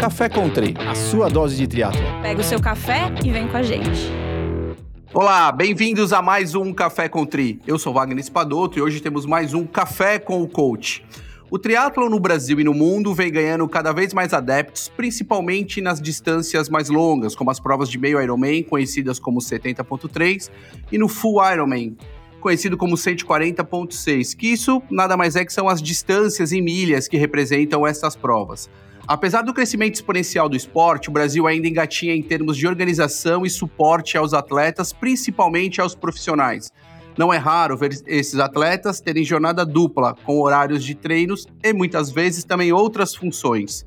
Café Country, a sua dose de triatlo. Pega o seu café e vem com a gente. Olá, bem-vindos a mais um Café com Tri. Eu sou Wagner Espadoto e hoje temos mais um Café com o Coach. O triatlo no Brasil e no mundo vem ganhando cada vez mais adeptos, principalmente nas distâncias mais longas, como as provas de meio Ironman, conhecidas como 70.3, e no Full Ironman, conhecido como 140.6, que isso nada mais é que são as distâncias em milhas que representam essas provas. Apesar do crescimento exponencial do esporte, o Brasil ainda engatinha em termos de organização e suporte aos atletas, principalmente aos profissionais. Não é raro ver esses atletas terem jornada dupla, com horários de treinos e muitas vezes também outras funções.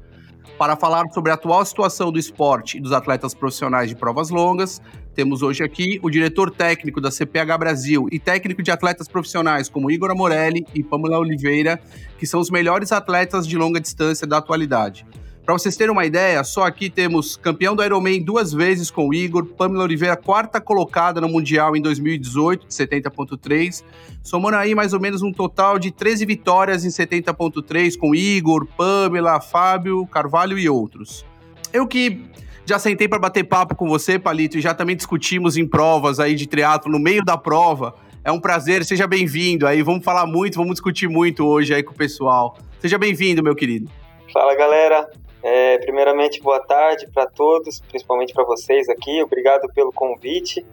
Para falar sobre a atual situação do esporte e dos atletas profissionais de provas longas, temos hoje aqui o diretor técnico da CPH Brasil e técnico de atletas profissionais como Igor Amorelli e Pamela Oliveira, que são os melhores atletas de longa distância da atualidade. Para vocês terem uma ideia, só aqui temos campeão do Ironman duas vezes com o Igor, Pamela Oliveira, quarta colocada no Mundial em 2018, de 70.3, somando aí mais ou menos um total de 13 vitórias em 70.3 com Igor, Pamela, Fábio, Carvalho e outros. Eu que já sentei para bater papo com você, Palito, e já também discutimos em provas aí de triatlo no meio da prova. É um prazer, seja bem-vindo aí. Vamos falar muito, vamos discutir muito hoje aí com o pessoal. Seja bem-vindo, meu querido. Fala, galera. É, primeiramente, boa tarde para todos, principalmente para vocês aqui. Obrigado pelo convite.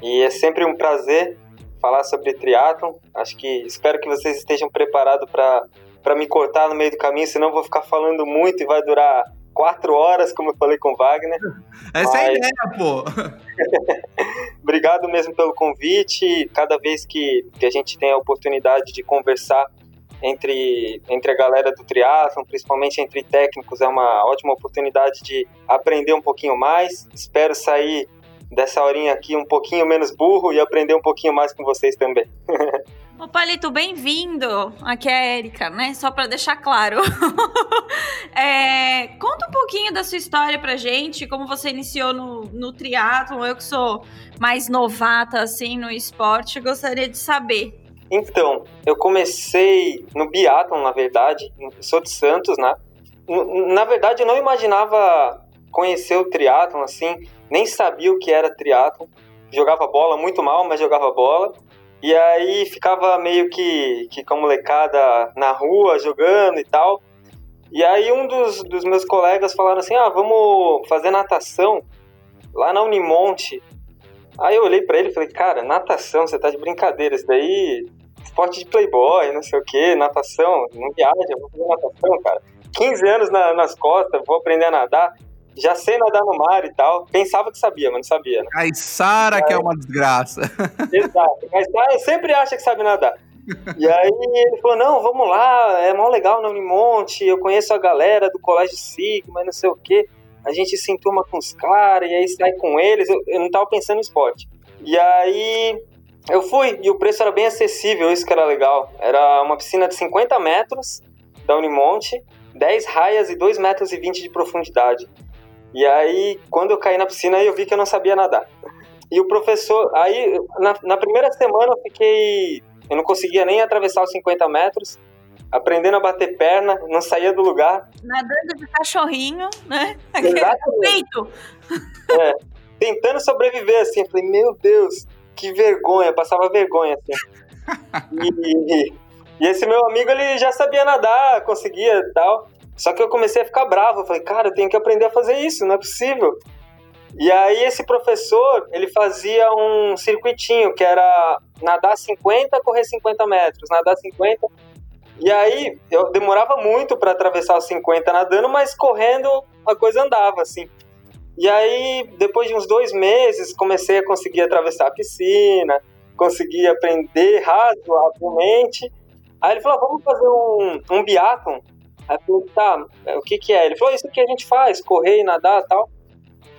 E é sempre um prazer falar sobre triatlon. Acho que espero que vocês estejam preparados para me cortar no meio do caminho, senão vou ficar falando muito e vai durar quatro horas, como eu falei com o Wagner. Essa Mas... é a ideia, pô. Obrigado mesmo pelo convite. Cada vez que, que a gente tem a oportunidade de conversar entre, entre a galera do triatlon, principalmente entre técnicos, é uma ótima oportunidade de aprender um pouquinho mais. Espero sair dessa horinha aqui um pouquinho menos burro e aprender um pouquinho mais com vocês também. Ô Palito, bem-vindo! Aqui é a né? Só para deixar claro. é, conta um pouquinho da sua história pra gente, como você iniciou no, no triatlon. Eu que sou mais novata, assim, no esporte, gostaria de saber. Então, eu comecei no biatlon, na verdade. Sou de Santos, né? Na verdade, eu não imaginava conhecer o triatlon, assim. Nem sabia o que era triatlon. Jogava bola muito mal, mas jogava bola. E aí ficava meio que, que com a molecada na rua jogando e tal. E aí um dos, dos meus colegas falaram assim: ah, vamos fazer natação lá na Unimonte. Aí eu olhei para ele e falei: cara, natação, você tá de brincadeira, isso daí esporte de playboy, não sei o que, natação, não viaja, vou fazer natação, cara. 15 anos na, nas costas, vou aprender a nadar já sei nadar no mar e tal. Pensava que sabia, mas não sabia. Né? Caissara, aí, que é uma desgraça. Exato. Caissara sempre acha que sabe nadar. E aí ele falou, não, vamos lá, é mó legal no Unimonte, eu conheço a galera do Colégio Sigma, não sei o quê. A gente se enturma com os caras, e aí sai com eles. Eu, eu não tava pensando em esporte. E aí eu fui, e o preço era bem acessível, isso que era legal. Era uma piscina de 50 metros da Unimonte, 10 raias e 2 metros e 20 de profundidade. E aí, quando eu caí na piscina, eu vi que eu não sabia nadar. E o professor, aí, na, na primeira semana eu fiquei, eu não conseguia nem atravessar os 50 metros, aprendendo a bater perna, não saía do lugar. Nadando de cachorrinho, né? Peito. É, tentando sobreviver, assim, eu falei, meu Deus, que vergonha, passava vergonha, assim. E, e esse meu amigo, ele já sabia nadar, conseguia e tal. Só que eu comecei a ficar bravo. Eu falei, cara, eu tenho que aprender a fazer isso, não é possível. E aí esse professor, ele fazia um circuitinho, que era nadar 50, correr 50 metros, nadar 50. E aí eu demorava muito para atravessar os 50 nadando, mas correndo a coisa andava, assim. E aí, depois de uns dois meses, comecei a conseguir atravessar a piscina, consegui aprender razoavelmente. Aí ele falou, ah, vamos fazer um, um biatlon Aí eu falei, tá, é, o que que é? Ele falou, isso que a gente faz, correr, nadar e tal.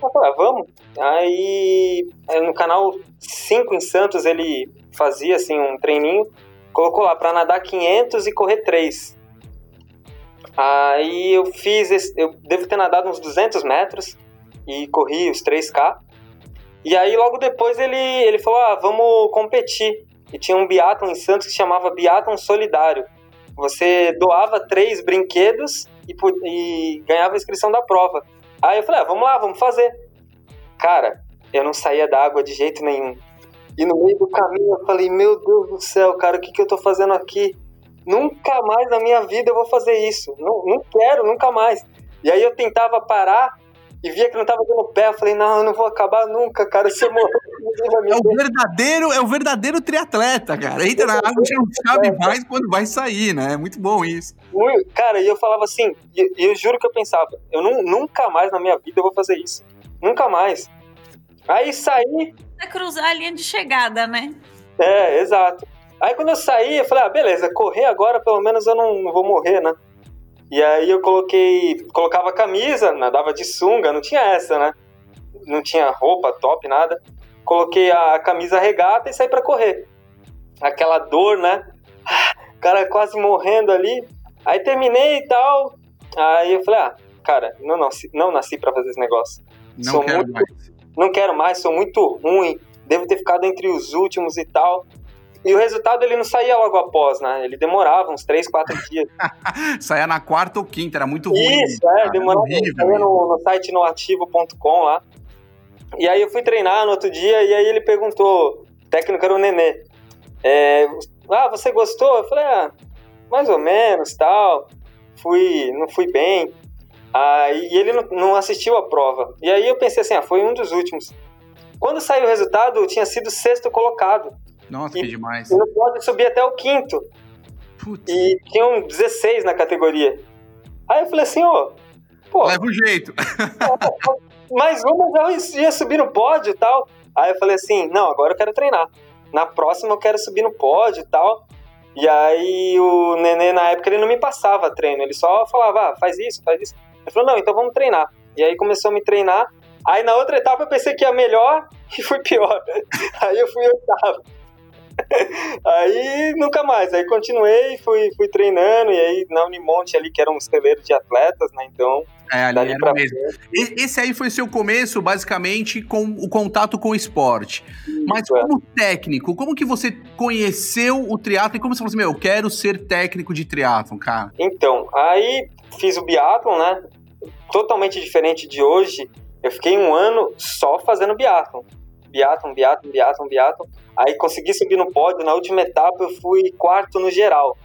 Eu falei, ah, vamos. Aí no canal 5 em Santos ele fazia assim um treininho, colocou lá para nadar 500 e correr 3. Aí eu fiz, esse, eu devo ter nadado uns 200 metros e corri os 3K. E aí logo depois ele, ele falou, ah, vamos competir. E tinha um biatlon em Santos que chamava Biatlon Solidário você doava três brinquedos e, e ganhava a inscrição da prova. Aí eu falei, ah, vamos lá, vamos fazer. Cara, eu não saía da água de jeito nenhum. E no meio do caminho eu falei, meu Deus do céu, cara, o que, que eu tô fazendo aqui? Nunca mais na minha vida eu vou fazer isso. Não, não quero, nunca mais. E aí eu tentava parar e via que não tava dando pé. Eu falei, não, eu não vou acabar nunca, cara. Se eu morrer, é o verdadeiro, é o verdadeiro triatleta, cara. Entra na água e não sabe mais quando vai sair, né? É muito bom isso. Cara, e eu falava assim, e eu, eu juro que eu pensava, eu não, nunca mais na minha vida eu vou fazer isso. Nunca mais. Aí saí. É cruzar a linha de chegada, né? É, exato. Aí quando eu saí, eu falei, ah, beleza, correr agora, pelo menos eu não, não vou morrer, né? E aí eu coloquei, colocava camisa, nadava de sunga, não tinha essa, né? Não tinha roupa top, nada. Coloquei a camisa regata e saí para correr. Aquela dor, né? O cara quase morrendo ali. Aí terminei e tal. Aí eu falei, ah, cara, não nasci, não nasci para fazer esse negócio. Não sou quero muito, mais. Não quero mais, sou muito ruim. Devo ter ficado entre os últimos e tal. E o resultado ele não saía logo após, né? Ele demorava uns 3, 4 dias. saía na quarta ou quinta, era muito ruim. Isso, é, demorava. Saía no, no site noativo.com lá. E aí eu fui treinar no outro dia e aí ele perguntou, o técnico era o Nenê. É, ah, você gostou? Eu falei, ah, mais ou menos, tal. Fui, não fui bem. Aí e ele não, não assistiu a prova. E aí eu pensei assim, ah, foi um dos últimos. Quando saiu o resultado, eu tinha sido sexto colocado. Nossa, e, que demais. E não pode subir até o quinto. Putz. E tinham 16 na categoria. Aí eu falei assim, ô. pô. Leva o jeito. mais uma já ia subir no pódio e tal. Aí eu falei assim, não, agora eu quero treinar. Na próxima eu quero subir no pódio e tal. E aí o Nenê, na época, ele não me passava treino. Ele só falava, ah, faz isso, faz isso. Ele falou, não, então vamos treinar. E aí começou a me treinar. Aí na outra etapa eu pensei que ia melhor e fui pior. aí eu fui oitavo. Aí nunca mais. Aí continuei, fui, fui treinando, e aí na Unimonte ali, que era um celeiro de atletas, né? Então. É, ali era pra mesmo. Esse aí foi seu começo, basicamente, com o contato com o esporte. Isso, Mas é. como é. técnico, como que você conheceu o triatlo e como você falou assim, meu, eu quero ser técnico de triatlo, cara? Então, aí fiz o biathlon, né? Totalmente diferente de hoje. Eu fiquei um ano só fazendo biathlon biatlon, biatlon, biatlon, biatlon. Aí consegui subir no pódio. Na última etapa eu fui quarto no geral.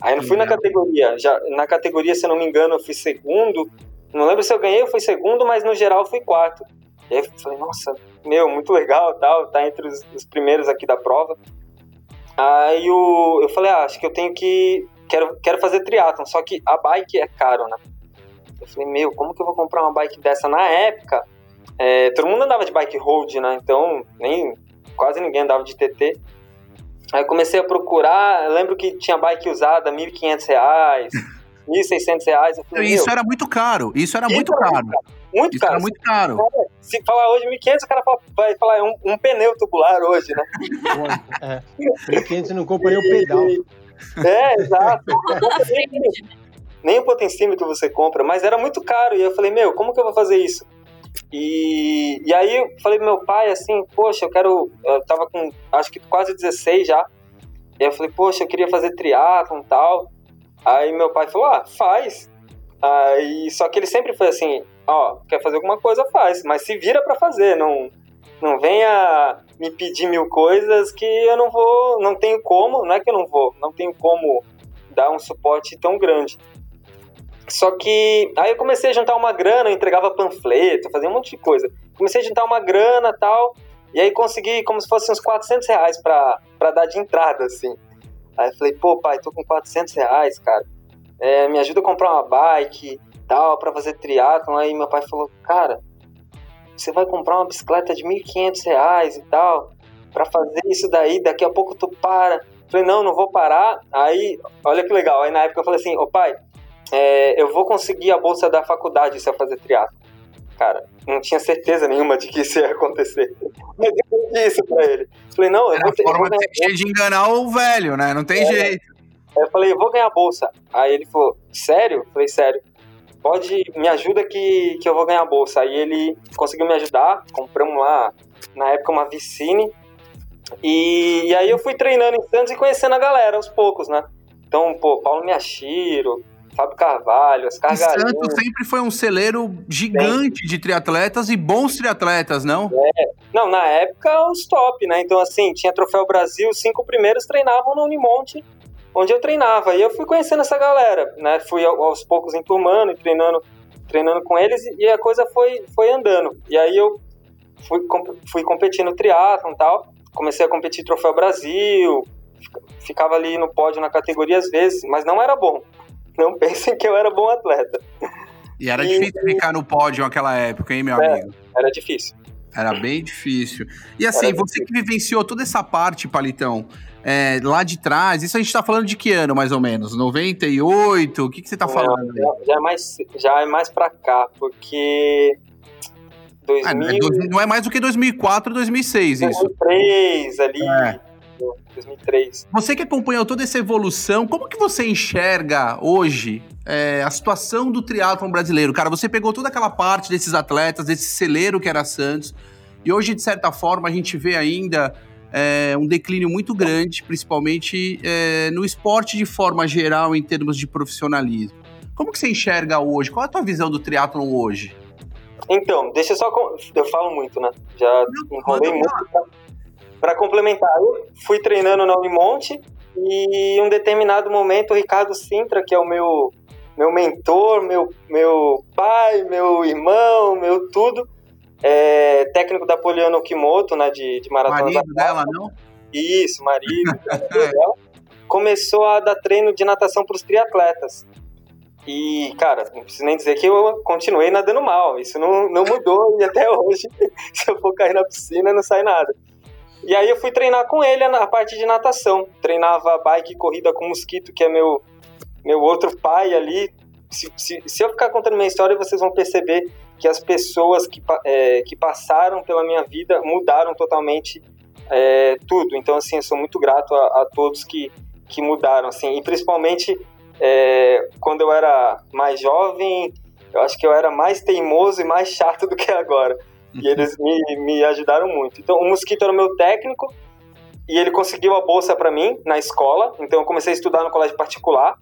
Aí não fui na categoria. Já, na categoria, se eu não me engano, eu fui segundo. Não lembro se eu ganhei ou fui segundo, mas no geral eu fui quarto. E aí eu falei, nossa, meu, muito legal tal, tá entre os, os primeiros aqui da prova. Aí o, eu falei, ah, acho que eu tenho que. Quero, quero fazer triatlon, só que a bike é caro, né? Eu falei, meu, como que eu vou comprar uma bike dessa? Na época, é, todo mundo andava de bike road, né? Então, nem, quase ninguém andava de TT. Aí eu comecei a procurar, lembro que tinha bike usada, R$ 1.500, 1.600 reais. Falei, isso era muito caro, isso era isso muito era caro. Muito isso caro. Era muito caro. Se falar hoje 1.500, o cara vai falar é um, um, pneu tubular hoje, né? é, 1.500 não compra nem o pedal. É, exato. nem o potencímetro você compra, mas era muito caro. E eu falei, meu, como que eu vou fazer isso? E, e aí eu falei pro meu pai assim, poxa, eu quero. Eu tava com acho que quase 16 já. E eu falei, poxa, eu queria fazer triatlon e tal. Aí meu pai falou, ah, faz. Aí, só que ele sempre foi assim, ó, quer fazer alguma coisa, faz, mas se vira para fazer, não, não venha me pedir mil coisas que eu não vou, não tenho como, não é que eu não vou, não tenho como dar um suporte tão grande. Só que aí eu comecei a juntar uma grana, eu entregava panfleto, fazia um monte de coisa. Comecei a juntar uma grana tal, e aí consegui como se fosse uns 400 reais pra, pra dar de entrada, assim. Aí eu falei, pô, pai, tô com 400 reais, cara. É, me ajuda a comprar uma bike tal, pra fazer triatlon. Aí meu pai falou, cara, você vai comprar uma bicicleta de 1.500 reais e tal, pra fazer isso daí, daqui a pouco tu para. Eu falei, não, não vou parar. Aí, olha que legal. Aí na época eu falei assim, ô pai, é, eu vou conseguir a bolsa da faculdade se eu fazer triatlo. Cara, não tinha certeza nenhuma de que isso ia acontecer. Mas eu disse isso pra ele. Falei, não, eu vou ter, forma de, de enganar o velho, né? Não tem é, jeito. Eu falei, eu vou ganhar a bolsa. Aí ele falou, sério? Eu falei, sério. Pode, me ajuda que, que eu vou ganhar a bolsa. Aí ele conseguiu me ajudar. Compramos lá, na época, uma Vicine. E, e aí eu fui treinando em Santos e conhecendo a galera aos poucos, né? Então, pô, Paulo Miyashiro, Fábio Carvalho, as Cargalhinhas. Santos sempre foi um celeiro gigante de triatletas e bons triatletas, não? Não, na época, os top, né? Então, assim, tinha Troféu Brasil, os cinco primeiros treinavam no Unimonte, onde eu treinava. E eu fui conhecendo essa galera, né? Fui ao- aos poucos enturmando e treinando, treinando com eles e a coisa foi, foi andando. E aí eu fui, fui competir no triatlon e tal. Comecei a competir Troféu Brasil, fica- ficava ali no pódio na categoria às vezes, mas não era bom. Não pensem que eu era bom atleta. E era E- difícil ficar no pódio naquela época, hein, meu É. amigo? Era difícil. Era bem difícil. E assim, Era você que vivenciou toda essa parte, Palitão, é, lá de trás, isso a gente tá falando de que ano, mais ou menos? 98? O que, que você tá falando? aí? Já, já é mais, já é mais pra cá, porque. Ah, 2000, é não é mais do que 2004, 2006 isso. 2003 ali. É. 2003. Você que acompanhou toda essa evolução, como que você enxerga hoje é, a situação do triatlon brasileiro? Cara, você pegou toda aquela parte desses atletas, desse celeiro que era Santos, e hoje, de certa forma, a gente vê ainda é, um declínio muito grande, principalmente é, no esporte de forma geral, em termos de profissionalismo. Como que você enxerga hoje? Qual é a tua visão do triatlon hoje? Então, deixa eu só. Eu falo muito, né? Já enrolei muito. Pra complementar, eu fui treinando na Unimonte e em um determinado momento o Ricardo Sintra, que é o meu, meu mentor, meu, meu pai, meu irmão, meu tudo, é, técnico da Poliana Okimoto, né? De, de maratona Marido dela, não? Isso, marido. dela, começou a dar treino de natação para os triatletas. E, cara, não preciso nem dizer que eu continuei nadando mal. Isso não, não mudou e até hoje, se eu for cair na piscina, não sai nada. E aí eu fui treinar com ele na parte de natação. Treinava bike e corrida com mosquito, que é meu, meu outro pai ali. Se, se, se eu ficar contando minha história, vocês vão perceber que as pessoas que, é, que passaram pela minha vida mudaram totalmente é, tudo. Então, assim, eu sou muito grato a, a todos que, que mudaram, assim, e principalmente é, quando eu era mais jovem, eu acho que eu era mais teimoso e mais chato do que agora. E eles me, me ajudaram muito. Então, o Mosquito era o meu técnico e ele conseguiu a bolsa para mim na escola. Então, eu comecei a estudar no colégio particular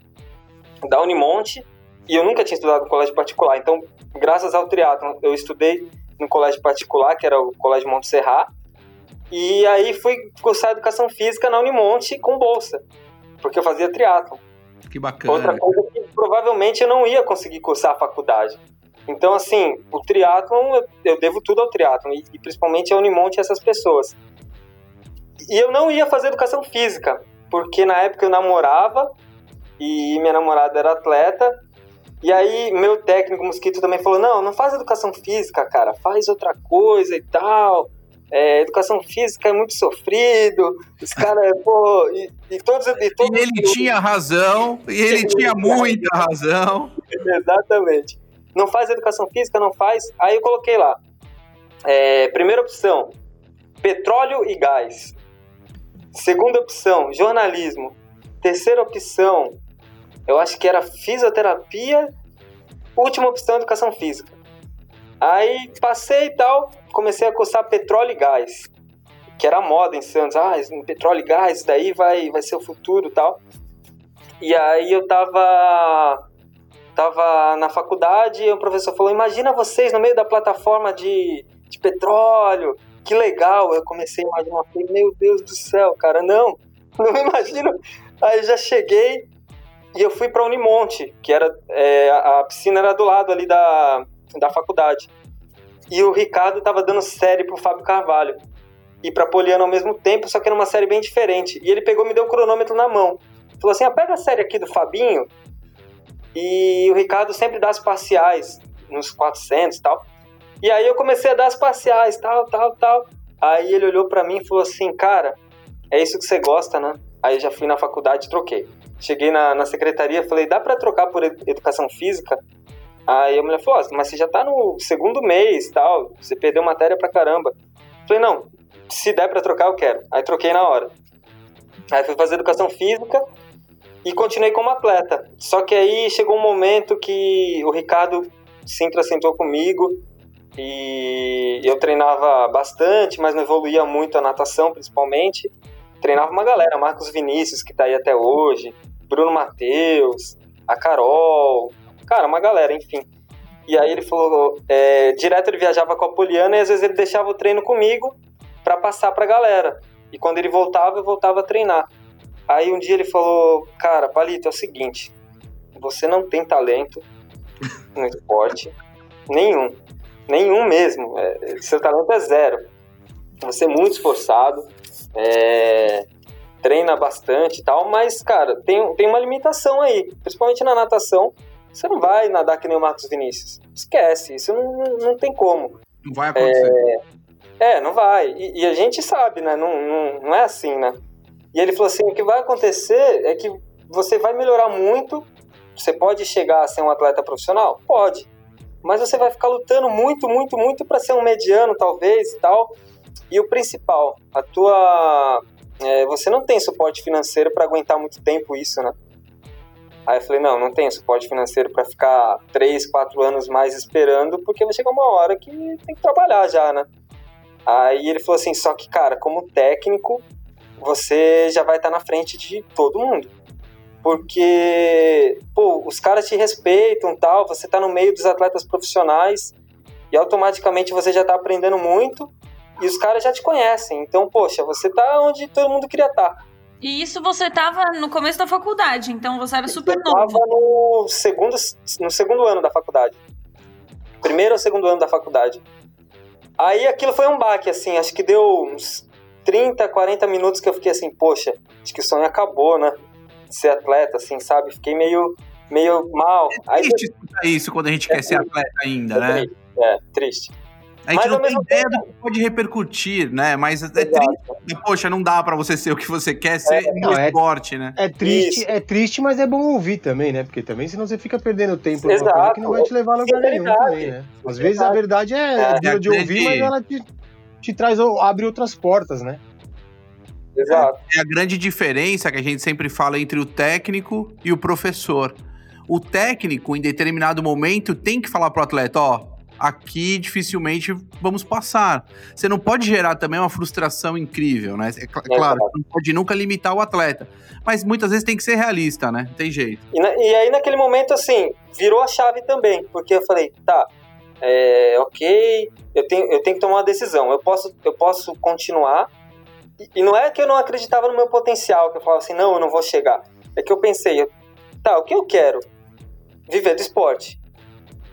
da Unimonte e eu nunca tinha estudado no colégio particular. Então, graças ao triatlon, eu estudei no colégio particular, que era o Colégio Monte Serrat. E aí fui cursar educação física na Unimonte com bolsa, porque eu fazia triatlon. Que bacana. Outra coisa que provavelmente eu não ia conseguir cursar a faculdade. Então, assim, o triatlon, eu, devo tudo ao triatlon, e, e principalmente a Unimonte e essas pessoas. E eu não ia fazer educação física, porque na época eu namorava, e minha namorada era atleta, e aí meu técnico mosquito também falou, não, não faz educação física, cara, faz outra coisa e tal. É, educação física é muito sofrido, os caras, pô, e, e todos... E, todos E ele tinha razão, e ele tinha muita razão. Exatamente. Não faz educação física, não faz. Aí eu coloquei lá. é, primeira opção, petróleo e gás. Segunda opção, jornalismo. Terceira opção, eu acho que era fisioterapia. Última opção, educação física. Aí passei e tal, comecei a cursar petróleo e gás. Que era moda em Santos. Ah, petróleo e gás, daí vai, vai ser o futuro e tal. E aí eu tava tava na faculdade e o professor falou: Imagina vocês no meio da plataforma de, de petróleo, que legal. Eu comecei a imaginar, falei: Meu Deus do céu, cara, não, não imagino. Aí já cheguei e eu fui para Unimonte, que era é, a piscina era do lado ali da, da faculdade. E o Ricardo tava dando série pro Fábio Carvalho e pra Poliana ao mesmo tempo, só que era uma série bem diferente. E ele pegou me deu o cronômetro na mão. Falou assim: ah, pega a série aqui do Fabinho e o Ricardo sempre dá as parciais, nos 400 e tal. E aí eu comecei a dar as parciais, tal, tal, tal. Aí ele olhou pra mim e falou assim, cara, é isso que você gosta, né? Aí já fui na faculdade e troquei. Cheguei na, na secretaria, falei, dá pra trocar por ed- educação física? Aí a mulher falou, ó, mas você já tá no segundo mês, tal, você perdeu matéria pra caramba. Falei, não, se der pra trocar, eu quero. Aí troquei na hora. Aí fui fazer educação física, e continuei como atleta. Só que aí chegou um momento que o Ricardo Sintra sentou comigo e eu treinava bastante, mas não evoluía muito a natação, principalmente. Treinava uma galera, Marcos Vinícius, que tá aí até hoje, Bruno Matheus, a Carol, cara, uma galera, enfim. E aí ele falou, é, direto ele viajava com a Poliana e às vezes ele deixava o treino comigo para passar pra galera. E quando ele voltava, eu voltava a treinar. Aí um dia ele falou, cara, Palito, é o seguinte, você não tem talento no esporte, nenhum, nenhum mesmo, é, seu talento é zero. Você é muito esforçado, é, treina bastante e tal, mas, cara, tem, tem uma limitação aí, principalmente na natação, você não vai nadar que nem o Marcos Vinícius. Esquece, isso não, não tem como. Não vai acontecer. É, é não vai. E, e, a gente sabe, né? Não, não, não é assim, né? E ele falou assim: o que vai acontecer é que você vai melhorar muito. Você pode chegar a ser um atleta profissional? Pode. Mas você vai ficar lutando muito, muito, muito para ser um mediano, talvez e tal. E o principal, a tua. É, você não tem suporte financeiro para aguentar muito tempo isso, né? Aí eu falei, não, não tenho suporte financeiro para ficar três, quatro anos mais esperando, porque vai chegar uma hora que tem que trabalhar já, né? Aí ele falou assim, só que, cara, como técnico, você já vai estar na frente de todo mundo. Porque, pô, os caras te respeitam tal, você tá no meio dos atletas profissionais e automaticamente você já tá aprendendo muito e os caras já te conhecem. Então, poxa, você tá onde todo mundo queria estar. Tá. E isso você tava no começo da faculdade, então você era super eu novo. Tava no segundo, no segundo ano da faculdade. Primeiro ou segundo ano da faculdade. Aí aquilo foi um baque, assim, acho que deu uns 30, 40 minutos que eu fiquei assim, poxa, acho que o sonho acabou, né? De ser atleta, assim, sabe? Fiquei meio, meio mal. É triste Aí, isso quando a gente é quer triste. ser atleta ainda, é né? Triste. É, triste. A gente Mas, não tem ideia tempo... do que pode repercutir, né? Mas é Exato. triste. Poxa, não dá para você ser o que você quer ser é, no esporte, né? É triste, é triste, mas é bom ouvir também, né? Porque também senão você fica perdendo tempo numa coisa que não vai te levar a lugar nenhum também, né? Às vezes a verdade é, é de, ouvir, mas ela te, te traz, abre outras portas, né? Exato. É a grande diferença que a gente sempre fala entre o técnico e o professor. O técnico, em determinado momento, tem que falar pro atleta, ó, aqui dificilmente vamos passar. Você não pode gerar também uma frustração incrível, né? É, cl é claro, não pode nunca limitar o atleta, mas muitas vezes tem que ser realista, né? Tem jeito. E, na, e aí naquele momento, assim, virou a chave também, porque eu falei, tá, é, ok, eu tenho, eu tenho que tomar uma decisão. Eu posso, eu posso continuar. E, e não é que eu não acreditava no meu potencial, que eu falava assim, não, eu não vou chegar. É que eu pensei, tá, o que eu quero? Viver do esporte.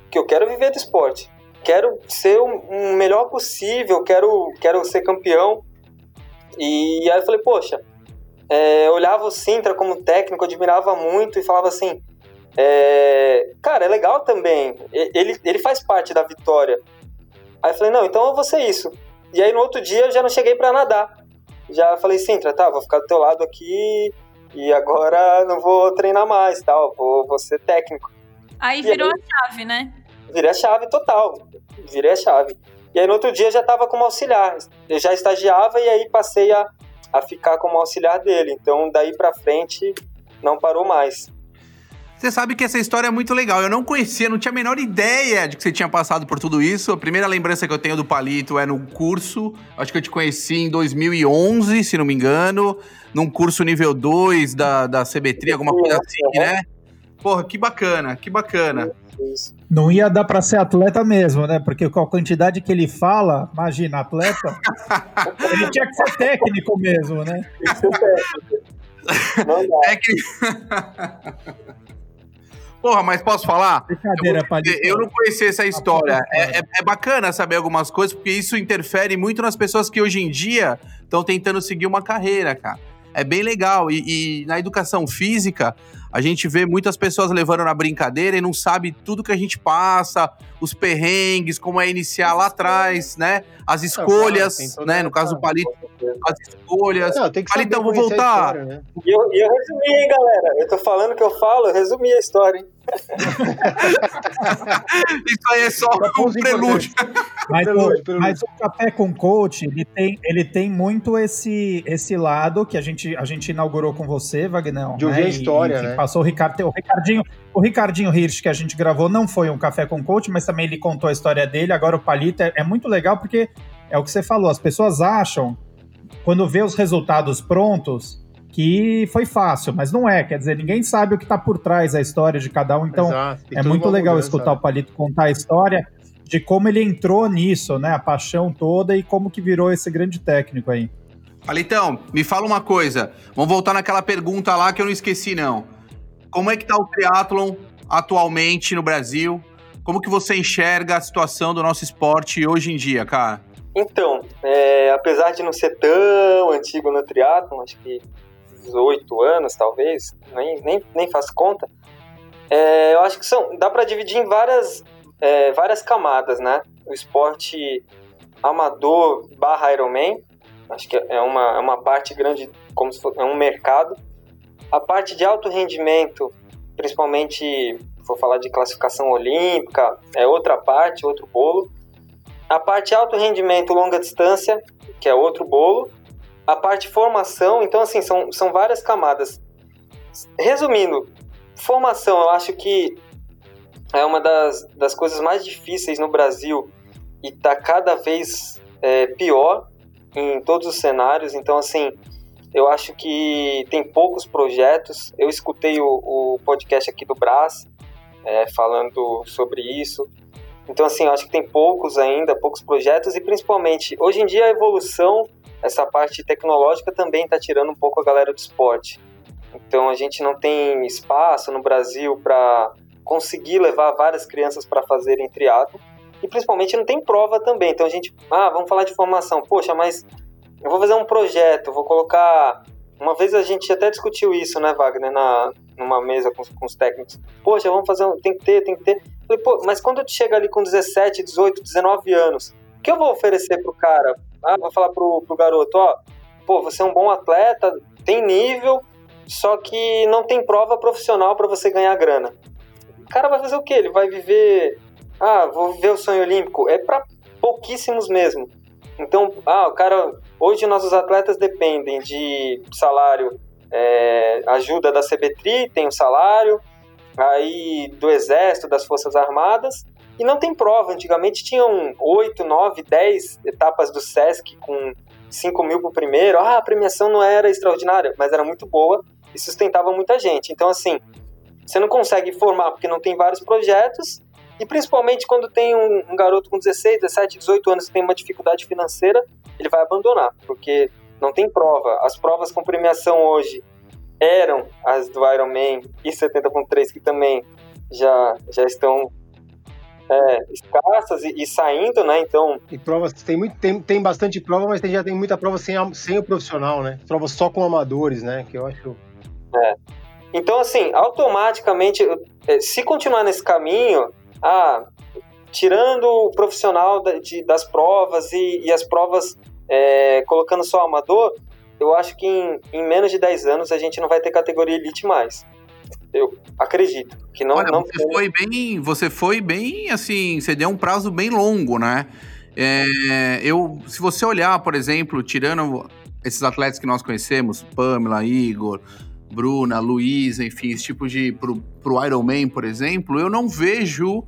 Que eu quero viver do esporte quero ser o melhor possível, quero, quero ser campeão. E aí eu falei, poxa, é, olhava o Sintra como técnico, admirava muito e falava assim, é, cara, é legal também, ele, ele faz parte da vitória. Aí eu falei, não, então eu vou ser isso. E aí no outro dia eu já não cheguei para nadar. Já falei, Sintra, tá, vou ficar do teu lado aqui e agora não vou treinar mais, tal, vou, vou ser técnico. Aí virou aí, a chave, né? virei a chave total, virei a chave. E aí no outro dia já estava como auxiliar, eu já estagiava e aí passei a, a ficar como auxiliar dele. Então daí para frente não parou mais. Você sabe que essa história é muito legal. Eu não conhecia, não tinha a menor ideia de que você tinha passado por tudo isso. A primeira lembrança que eu tenho do Palito é no curso. Acho que eu te conheci em 2011, se não me engano. Num curso nível 2 da, da CBTRI, alguma coisa assim, né? Porra, que bacana, que bacana. Não ia dar para ser atleta mesmo, né? Porque com a quantidade que ele fala, imagina, atleta, ele tinha que ser técnico mesmo, né? técnico. Porra, mas posso falar? Brincadeira, eu, eu não conhecia essa história. É, é, é, bacana saber algumas coisas, porque isso interfere muito nas pessoas que hoje em dia estão tentando seguir uma carreira, cara é bem legal. E, e, na educação física, a gente vê muitas pessoas levando na brincadeira e não sabe tudo que a gente passa, os perrengues, como é iniciar lá atrás, né? As escolhas, né? No caso do Palito, as escolhas. Não, tem que Palitão, vou voltar. E né? eu, eu resumi, hein, galera? Eu tô falando que eu falo, eu resumi a história, hein? Isso aí é só um prelúdio. Mas, prelúdio, prelúdio. mas, o café com coach, ele tem, ele tem muito esse, esse lado que a gente, a gente inaugurou com você, Wagner. De ouvir né? a história, e, né? Passou o Ricardo, o Ricardinho, o Ricardinho Hirsch que a gente gravou não foi um café com coach, mas também ele contou a história dele. Agora o Palito é, é muito legal porque é o que você falou, as pessoas acham quando vê os resultados prontos que foi fácil, mas não é. Quer dizer, ninguém sabe o que está por trás da história de cada um. Então, é muito legal mudança, escutar o Palito contar a história de como ele entrou nisso, né? A paixão toda e como que virou esse grande técnico aí. Alitão, me fala uma coisa. Vamos voltar naquela pergunta lá que eu não esqueci, não. Como é que tá o triatlon atualmente no Brasil? Como que você enxerga a situação do nosso esporte hoje em dia, cara? Então, é, apesar de não ser tão antigo no triatlon, acho que 18 anos talvez, nem, nem, nem faço conta, é, eu acho que são, dá para dividir em várias, é, várias camadas, né? O esporte amador barra Ironman, acho que é uma, é uma parte grande, como se fosse é um mercado. A parte de alto rendimento, principalmente, vou falar de classificação olímpica, é outra parte, outro bolo. A parte alto rendimento, longa distância, que é outro bolo. A parte formação, então, assim, são, são várias camadas. Resumindo, formação, eu acho que é uma das, das coisas mais difíceis no Brasil e está cada vez é, pior em todos os cenários. Então, assim, eu acho que tem poucos projetos. Eu escutei o, o podcast aqui do Brás é, falando sobre isso. Então, assim, eu acho que tem poucos ainda, poucos projetos e principalmente hoje em dia a evolução, essa parte tecnológica também está tirando um pouco a galera do esporte. Então, a gente não tem espaço no Brasil para conseguir levar várias crianças para fazerem triatlo e principalmente não tem prova também. Então a gente, ah, vamos falar de formação. Poxa, mas eu vou fazer um projeto, vou colocar. Uma vez a gente até discutiu isso, né, Wagner, na, numa mesa com, com os técnicos. Poxa, vamos fazer um. Tem que ter, tem que ter. falei, mas quando tu chega ali com 17, 18, 19 anos, que eu vou oferecer pro cara? Ah, vou falar pro, pro garoto, ó, pô, você é um bom atleta, tem nível, só que não tem prova profissional para você ganhar grana. O cara vai fazer o quê? Ele vai viver ah, vou viver o sonho olímpico. É para pouquíssimos mesmo. Então, ah, o cara. Hoje nossos atletas dependem de salário, é, ajuda da CBTRI, tem o um salário, aí do Exército, das Forças Armadas, e não tem prova. Antigamente tinham 8, 9, 10 etapas do SESC com 5 mil por primeiro. Ah, a premiação não era extraordinária, mas era muito boa e sustentava muita gente. Então, assim, você não consegue formar porque não tem vários projetos e principalmente quando tem um, um, garoto com 16, 17, 18 anos que tem uma dificuldade financeira, ele vai abandonar, porque não tem prova. As provas com premiação hoje eram as do Ironman e 70.3, que também já, já estão é, escassas e, e, saindo, né? Então. E provas, tem, muito, tem, tem bastante prova, mas tem, já tem muita prova sem, sem o profissional, né? Provas só com amadores, né? Que eu acho. É. Então, assim, automaticamente, é, se continuar nesse caminho, ah, tirando o profissional de, das provas e, e as provas é, colocando só amador, eu acho que em, em, menos de 10 anos a gente não vai ter categoria elite mais. Eu acredito que não. Olha, não você tem... foi bem, você foi bem assim, você deu um prazo bem longo, né? É, eu, se você olhar, por exemplo, tirando esses atletas que nós conhecemos, Pamela, Igor, Bruna, Luísa, enfim, esse tipo de. Pro, pro Ironman, por exemplo, eu não vejo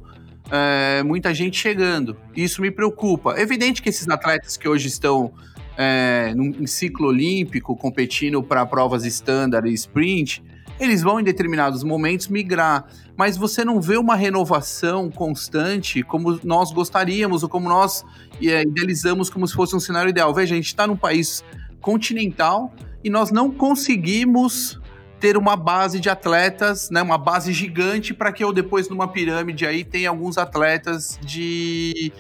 é, muita gente chegando. Isso me preocupa. É evidente que esses atletas que hoje estão é, num, em ciclo olímpico, competindo para provas standard e sprint, eles vão em determinados momentos migrar, mas você não vê uma renovação constante como nós gostaríamos ou como nós é, idealizamos como se fosse um cenário ideal. Veja, a gente está num país continental e nós não conseguimos ter uma base de atletas, né, uma base gigante para que eu depois numa pirâmide aí tenha alguns atletas de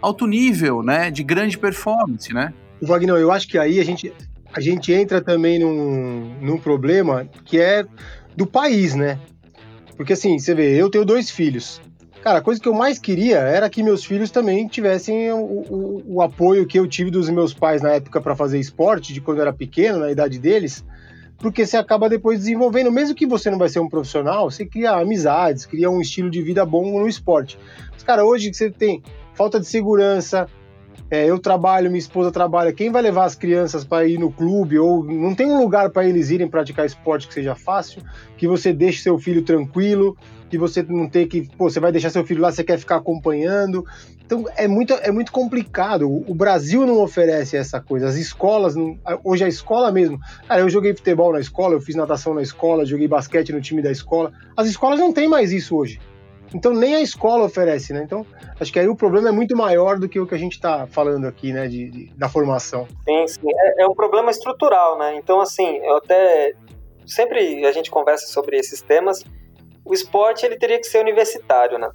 alto nível, né, de grande performance, né? Wagner, eu acho que aí a gente, a gente entra também num, num problema que é do país, né? Porque assim, você vê, eu tenho dois filhos. Cara, a coisa que eu mais queria era que meus filhos também tivessem o, o, o apoio que eu tive dos meus pais na época para fazer esporte, de quando eu era pequeno, na idade deles porque você acaba depois desenvolvendo, mesmo que você não vai ser um profissional, você cria amizades, cria um estilo de vida bom no esporte. Mas, cara, hoje que você tem falta de segurança, é, eu trabalho, minha esposa trabalha, quem vai levar as crianças para ir no clube ou não tem um lugar para eles irem praticar esporte que seja fácil, que você deixe seu filho tranquilo, que você não tem que, pô, você vai deixar seu filho lá, você quer ficar acompanhando. Então é muito, é muito complicado. O Brasil não oferece essa coisa. As escolas, não, hoje a escola mesmo. Cara, eu joguei futebol na escola, eu fiz natação na escola, joguei basquete no time da escola. As escolas não têm mais isso hoje. Então nem a escola oferece, né? Então acho que aí o problema é muito maior do que o que a gente está falando aqui, né? De, de, da formação. Sim, sim. É, é um problema estrutural, né? Então assim, eu até sempre a gente conversa sobre esses temas. O esporte ele teria que ser universitário, né?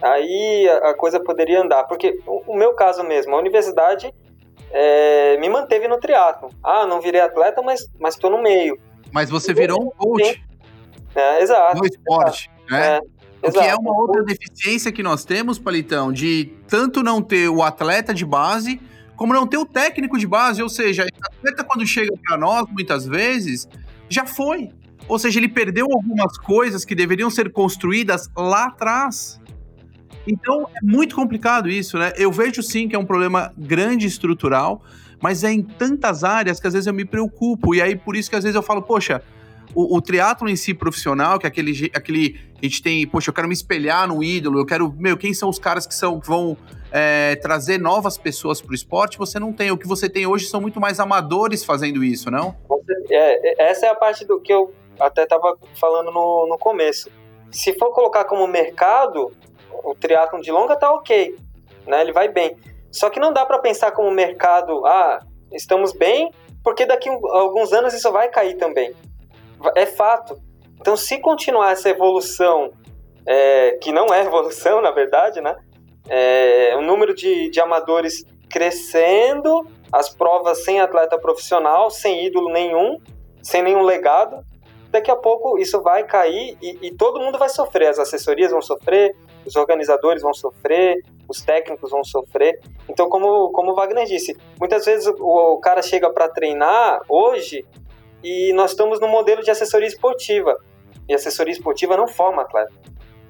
aí a, coisa poderia andar. Porque o, o meu caso mesmo, a universidade é, me manteve no triatlo. Ah, não virei atleta, mas mas estou no meio. Mas você virou um coach. É, exato. No esporte, exato. né? É. O que é uma outra deficiência que nós temos, Palitão, de tanto não ter o atleta de base, como não ter o técnico de base. Ou seja, o atleta, quando chega para nós, muitas vezes, já foi. Ou seja, ele perdeu algumas coisas que deveriam ser construídas lá atrás. Então é muito complicado isso, né? Eu vejo sim que é um problema grande estrutural, mas é em tantas áreas que às vezes eu me preocupo. E aí por isso que às vezes eu falo, poxa, o, o triatlo em si profissional, que é aquele, aquele. A gente tem, poxa, eu quero me espelhar no ídolo, eu quero. Meu, quem são os caras que são que vão é, trazer novas pessoas para o esporte? Você não tem. O que você tem hoje são muito mais amadores fazendo isso, não? É, essa é a parte do que eu até estava falando no, no começo. Se for colocar como mercado, o triatlon de longa tá ok, né? Ele vai bem. Só que não dá para pensar como mercado, ah, estamos bem, porque daqui a alguns anos isso vai cair também. É fato. Então, se continuar essa evolução, é, que não é evolução, na verdade, né? É, o número de, de amadores crescendo, as provas sem atleta profissional, sem ídolo nenhum, sem nenhum legado, daqui a pouco isso vai cair e, e, todo mundo vai sofrer. As assessorias vão sofrer, os organizadores vão sofrer, os técnicos vão sofrer. Então, como, como o Wagner disse, muitas vezes o, o cara chega para treinar hoje e nós estamos no modelo de assessoria esportiva. E assessoria esportiva não forma atleta.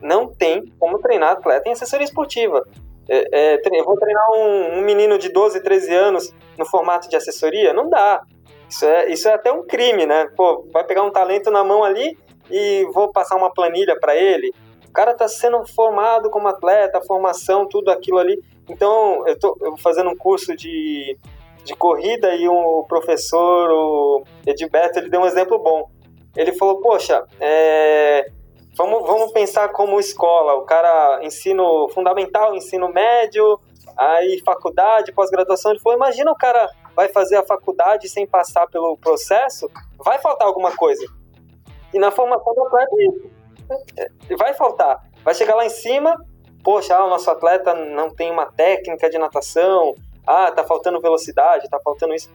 Não tem como treinar atleta em assessoria esportiva. É, é, vou treinar um, um menino de 12, 13 anos no formato de assessoria? Não dá. Isso é, isso é até um crime, né? Pô, vai pegar um talento na mão ali e vou passar uma planilha para ele. O cara está sendo formado como atleta, formação, tudo aquilo ali. Então, eu tô fazendo um curso de, de corrida e um professor, o Edberto, ele deu um exemplo bom. Ele falou, poxa, é, vamos, vamos pensar como escola, o cara ensino fundamental, ensino médio, aí faculdade, pós-graduação. Ele falou, imagina o cara vai fazer a faculdade sem passar pelo processo, vai faltar alguma coisa. E na formação do atleta é isso vai faltar. Vai chegar lá em cima, poxa, ah, o nosso atleta não tem uma técnica de natação, ah, tá faltando velocidade, tá faltando isso.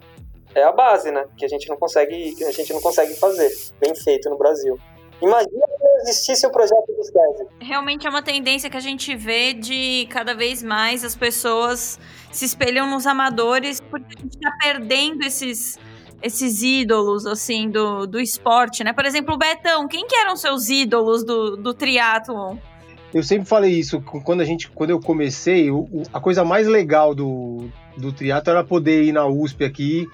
É a base, né? Que a gente não consegue, que a gente não consegue fazer bem feito no Brasil. Imagina se existisse o projeto do SESI. Realmente é uma tendência que a gente vê de cada vez mais as pessoas se espelham nos amadores, porque a gente está perdendo esses esses ídolos, assim, do, do esporte, né? Por exemplo, o Betão, quem que eram seus ídolos do, do triatlon? Eu sempre falei isso, quando, a gente, quando eu comecei, o, a coisa mais legal do, do triatlo era poder ir na USP aqui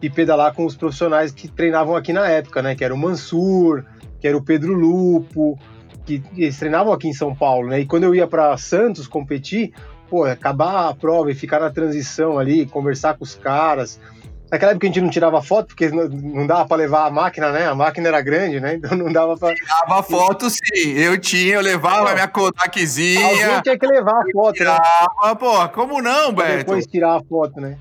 e pedalar com os profissionais que treinavam aqui na época, né? Que era o Mansur, que era o Pedro Lupo, que eles treinavam aqui em São Paulo, né? E quando eu ia para Santos competir, pô, acabar a prova e ficar na transição ali, conversar com os caras, Naquela época a gente não tirava foto, porque não, não dava para levar a máquina, né? A máquina era grande, né? Então não dava para. Tirava foto, sim. Eu tinha, eu levava a minha Kodakzinha. Alguém tinha que levar a foto, tirava, né? Pô, como não, Beto? Depois tirar a foto, né?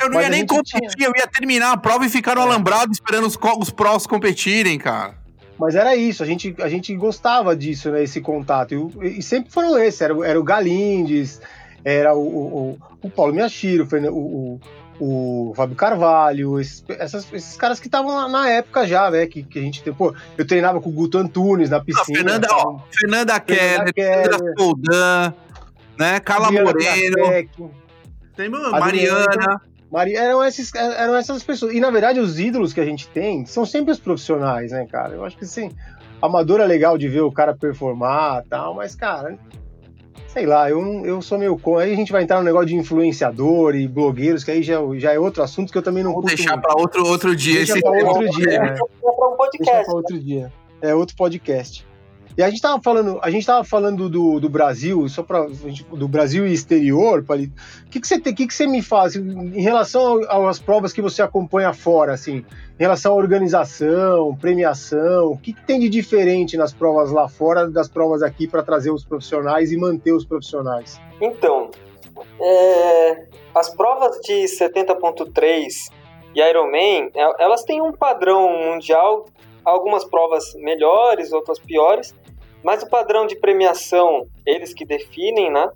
Eu não Mas ia nem competir, tinha... eu ia terminar a prova e ficar no é. alambrado esperando os, os prós competirem, cara. Mas era isso, a gente, a gente gostava disso, né? Esse contato. E, e sempre foram esses, era, era o Galindes, era o, o, o Paulo Miyashiro, o, o, o Fábio Carvalho, esses, essas, esses caras que estavam na época já, né? Que, que a gente, pô, eu treinava com o Guto Antunes na piscina. Fernanda, ó, Fernanda Keller, Fernanda Soldan, né? Carla Moreno. Tem Mariana. Maria, eram, esses, eram essas pessoas. E na verdade, os ídolos que a gente tem são sempre os profissionais, né, cara? Eu acho que sim. Amador é legal de ver o cara performar e tal, mas, cara, sei lá, eu, eu sou meio com. Aí a gente vai entrar no negócio de influenciador e blogueiros, que aí já, já é outro assunto que eu também não Vou deixar para outro, outro dia Deixa esse pra outro dia. Né? Deixa pra um podcast. Deixa pra outro dia. É outro podcast. E a gente tava falando, a gente tava falando do, do Brasil, só para do Brasil e exterior, o que, que você tem, que, que você me faz em relação às provas que você acompanha fora, assim, em relação à organização, premiação, o que, que tem de diferente nas provas lá fora das provas aqui para trazer os profissionais e manter os profissionais? Então, é, as provas de 70.3 e Ironman, é, elas têm um padrão mundial, algumas provas melhores, outras piores, mas o padrão de premiação, eles que definem, né?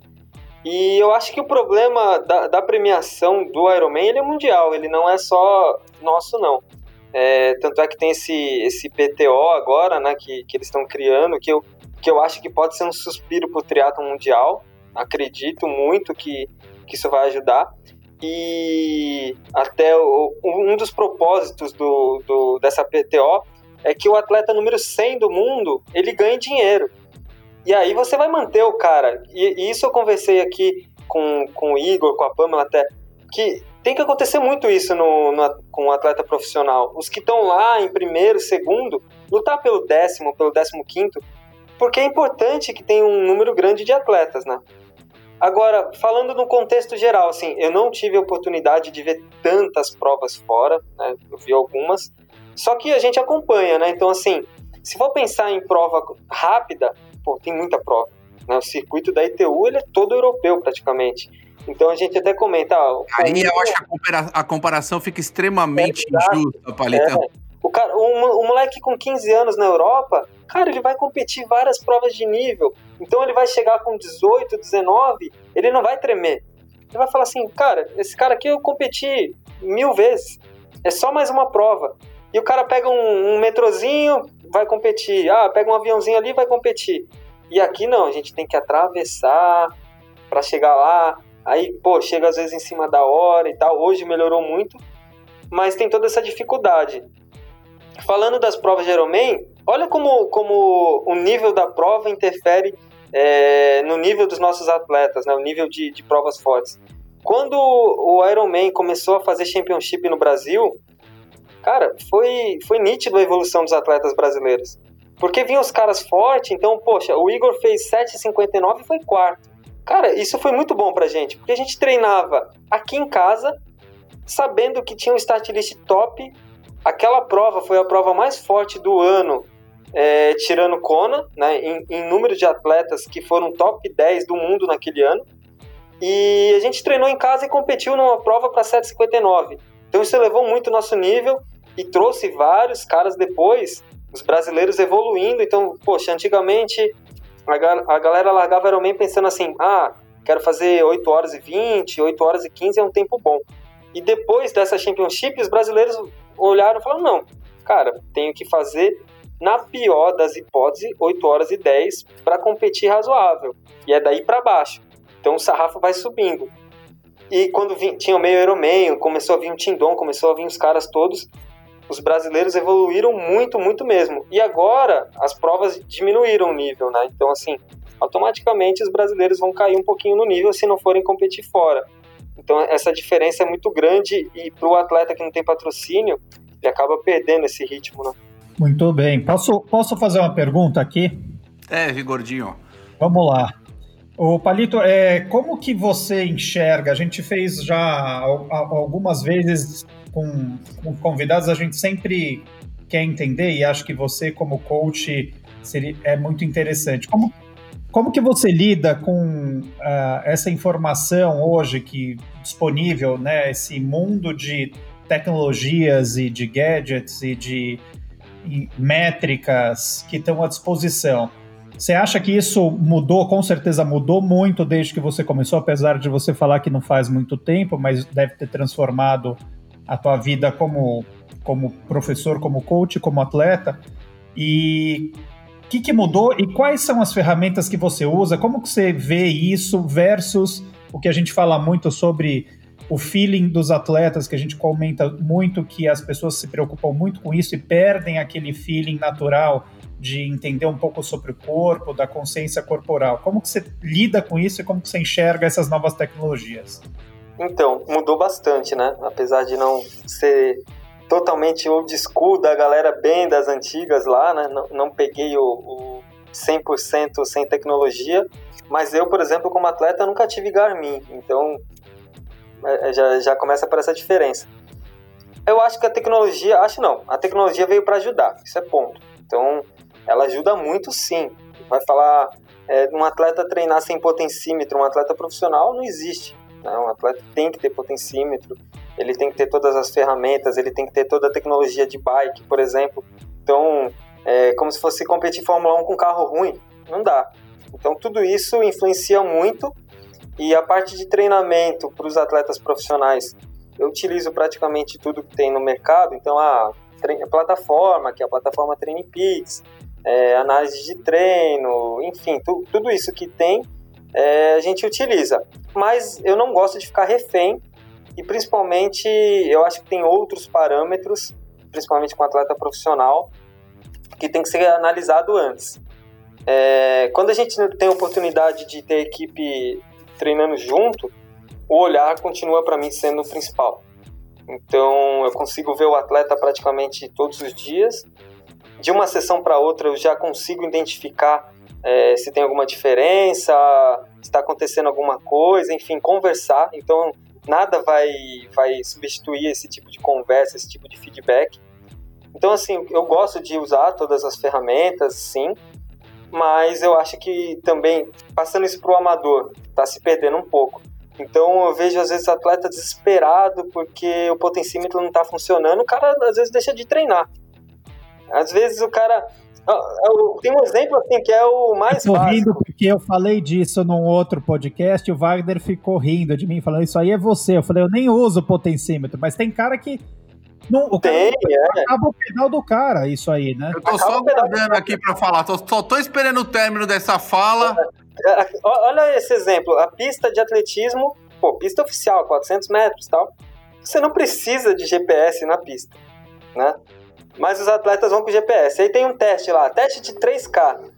E eu acho que o problema da, da premiação do Ironman ele é mundial, ele não é só nosso, não. É, tanto é que tem esse, esse PTO agora, né, que, que eles estão criando, que eu, que eu acho que pode ser um suspiro para o triatlo mundial. Acredito muito que, que isso vai ajudar. E até o, um dos propósitos do, do, dessa PTO é que o atleta número 100 do mundo, ele ganha dinheiro. E aí você vai manter o cara. E, e isso eu conversei aqui com, com o Igor, com a Pamela até, que tem que acontecer muito isso no, no com o atleta profissional. Os que estão lá em primeiro, segundo, lutar pelo décimo, pelo décimo quinto, porque é importante que tenha um número grande de atletas, né? Agora, falando no contexto geral, assim, eu não tive a oportunidade de ver tantas provas fora, né? Eu vi algumas, só que a gente acompanha, né? Então, assim, se for pensar em prova rápida, pô, tem muita prova. Né? O circuito da ITU ele é todo europeu praticamente. Então a gente até comenta. Ó, Aí eu acho que a, compara a comparação fica extremamente é injusta, Palito. É. O, cara, o, o moleque com 15 anos na Europa, cara, ele vai competir várias provas de nível. Então ele vai chegar com 18, 19, ele não vai tremer. Ele vai falar assim, cara, esse cara aqui eu competi mil vezes. É só mais uma prova. E o cara pega um, um metrozinho, vai competir. Ah, pega um aviãozinho ali, vai competir. E aqui não, a gente tem que atravessar para chegar lá. Aí, pô, chega às vezes em cima da hora e tal. Hoje melhorou muito, mas tem toda essa dificuldade. Falando das provas de Ironman, olha como, como o nível da prova interfere é, no nível dos nossos atletas, né? o nível de, de provas fortes. Quando o Ironman começou a fazer Championship no Brasil, Cara, foi, foi nítido a evolução dos atletas brasileiros. Porque vinham os caras fortes, então, poxa, o Igor fez 7,59 e foi quarto. Cara, isso foi muito bom pra gente, porque a gente treinava aqui em casa, sabendo que tinha um start list top. Aquela prova foi a prova mais forte do ano, é, tirando Kona, né, em, em número de atletas que foram top 10 do mundo naquele ano. E a gente treinou em casa e competiu numa prova para 7,59. Então isso elevou muito o nosso nível e trouxe vários caras depois, os brasileiros evoluindo. Então, poxa, antigamente a, galera largava Ironman pensando assim: ah, quero fazer 8 horas e 20, 8 horas e 15 é um tempo bom. E depois dessa Championship, os brasileiros olharam e falaram: não, cara, tenho que fazer, na pior das hipóteses, 8 horas e 10 para competir razoável. E é daí para baixo. Então o sarrafo vai subindo. E quando tinha o meio Ironman, começou a vir o Tindon, começou a vir os caras todos, os brasileiros evoluíram muito, muito mesmo. E agora as provas diminuíram o nível, né? Então, assim, automaticamente os brasileiros vão cair um pouquinho no nível se não forem competir fora. Então, essa diferença é muito grande e para o atleta que não tem patrocínio, ele acaba perdendo esse ritmo, né? Muito bem. Posso, posso fazer uma pergunta aqui? É, Gordinho. Vamos lá. O Palito, é, como que você enxerga? A gente fez já algumas vezes com, com convidados, a gente sempre quer entender e acho que você como coach seria, é muito interessante. Como, como que você lida com uh, essa informação hoje que disponível, né? Esse mundo de tecnologias e de gadgets e de e métricas que estão à disposição. Você acha que isso mudou? Com certeza mudou muito desde que você começou, apesar de você falar que não faz muito tempo, mas deve ter transformado a tua vida como, como professor, como coach, como atleta. E o que, que mudou e quais são as ferramentas que você usa? Como que você vê isso versus o que a gente fala muito sobre o feeling dos atletas, que a gente comenta muito que as pessoas se preocupam muito com isso e perdem aquele feeling natural de entender um pouco sobre o corpo, da consciência corporal. Como que você lida com isso e como que você enxerga essas novas tecnologias? Então, mudou bastante, né? Apesar de não ser totalmente old school da galera bem das antigas lá, né? Não, não peguei o, o, 100% sem tecnologia, mas eu, por exemplo, como atleta, nunca tive Garmin, então é, é, já, já começa por essa diferença. Eu acho que a tecnologia, acho não, a tecnologia veio para ajudar, isso é ponto. Então, ela ajuda muito sim. Vai falar, é, um atleta treinar sem potencímetro, um atleta profissional, não existe. Né? Um atleta tem que ter potencímetro, ele tem que ter todas as ferramentas, ele tem que ter toda a tecnologia de bike, por exemplo. Então, é como se fosse competir Fórmula 1 com carro ruim, não dá. Então, tudo isso influencia muito e a parte de treinamento para os atletas profissionais, eu utilizo praticamente tudo que tem no mercado. Então, a, a plataforma, que é a plataforma TrainPix, é, análise de treino, enfim, tu, tudo isso que tem, é, a gente utiliza. Mas eu não gosto de ficar refém e principalmente eu acho que tem outros parâmetros, principalmente com atleta profissional, que tem que ser analisado antes. É, quando a gente tem a oportunidade de ter equipe treinando junto, o olhar continua para mim sendo o principal. Então eu consigo ver o atleta praticamente todos os dias. De uma sessão para outra eu já consigo identificar é, se tem alguma diferença, se está acontecendo alguma coisa, enfim, conversar. Então nada vai, vai substituir esse tipo de conversa, esse tipo de feedback. Então assim, eu gosto de usar todas as ferramentas, sim, mas eu acho que também, passando isso para o amador, está se perdendo um pouco. Então eu vejo às vezes atleta desesperado porque o potencímetro não está funcionando, o cara às vezes deixa de treinar. Às vezes o cara. Tem um exemplo assim que é o mais eu tô básico. rindo porque eu falei disso num outro podcast e o Wagner ficou rindo de mim, falando isso aí é você. Eu falei, eu nem uso potencímetro, mas tem cara que não, o Tem, cara, é. acaba o pedal do cara, isso aí, né? Eu tô acaba só guardando aqui para falar, tô, só tô esperando o término dessa fala. É, é, olha esse exemplo, a pista de atletismo, pô, pista oficial, 400 metros e tal. Você não precisa de GPS na pista, né? Mas os atletas vão com GPS. Aí tem um teste lá, teste de 3K.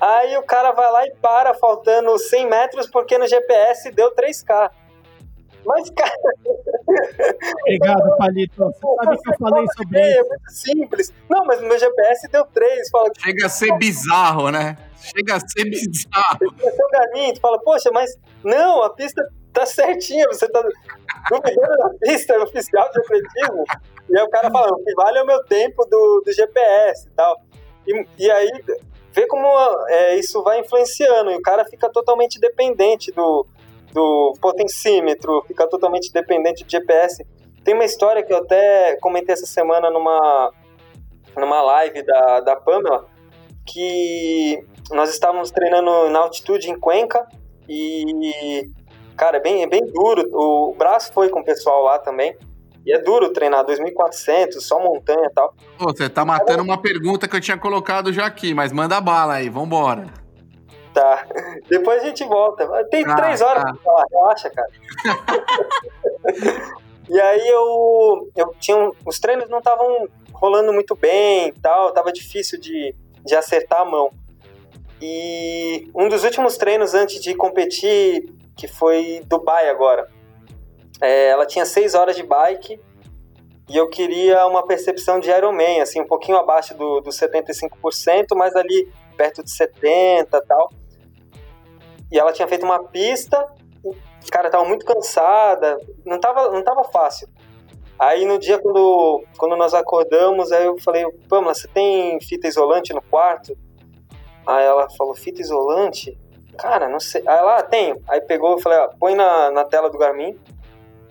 Aí o cara vai lá e para faltando 100 metros porque no GPS deu 3K. Mas, cara. Obrigado, Palito. Você sabe que eu falei sobre é, isso. É muito simples. Não, mas no meu GPS deu três. Fala, Chega a ser bizarro, né? Chega a ser bizarro. Você um galinho, tu fala, poxa, mas não, a pista tá certinha, você tá duvidando da pista oficial de atletismo. E aí o cara fala, o que vale é o meu tempo do, do GPS e tal. E, e aí, vê como é, isso vai influenciando. E o cara fica totalmente dependente do, do potencímetro, fica totalmente dependente de GPS. Tem uma história que eu até comentei essa semana numa, numa live da, da Pamela, que nós estávamos treinando na altitude em Cuenca e, cara, é bem, é bem duro. O braço foi com o pessoal lá também. E é duro treinar 2.400, só montanha e tal. Pô, você tá matando uma pergunta que eu tinha colocado já aqui, mas manda bala aí, vambora. Tá. Depois a gente volta. Tem ah, três horas tá. pra falar, relaxa, cara. e aí eu, eu tinha. os treinos não estavam rolando muito bem e tal, tava difícil de, de acertar a mão. E um dos últimos treinos antes de competir, que foi Dubai agora, é, ela tinha seis horas de bike e eu queria uma percepção de Ironman, assim, um pouquinho abaixo do, do 75%, mas ali perto de 70 e tal. E ela tinha feito uma pista, cara, tava muito cansada, não tava, não tava fácil. Aí no dia quando, quando nós acordamos, aí eu falei, Pamela, você tem fita isolante no quarto? Aí ela falou, fita isolante? Cara, não sei. Aí ela, ah, tenho. Aí pegou e falei, ah, põe na, na tela do Garmin.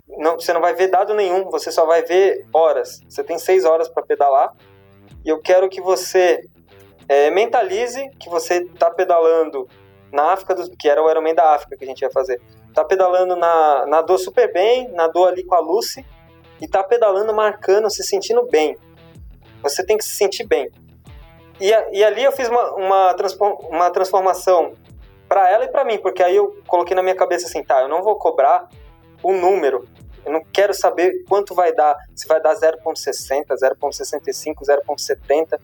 Não, você não vai ver dado nenhum, você só vai ver horas. Você tem seis horas para pedalar. E eu quero que você é, mentalize que você está pedalando na África, do, que era o Ironman da África que a gente ia fazer. Tá pedalando, na, nadou super bem, nadou ali com a Lucy e tá pedalando, marcando, se sentindo bem. Você tem que se sentir bem. E, e ali eu fiz uma, uma transformação para ela e para mim, porque aí eu coloquei na minha cabeça assim, tá, eu não vou cobrar o número, eu não quero saber quanto vai dar, se vai dar 0.60, 0.65, 0.70.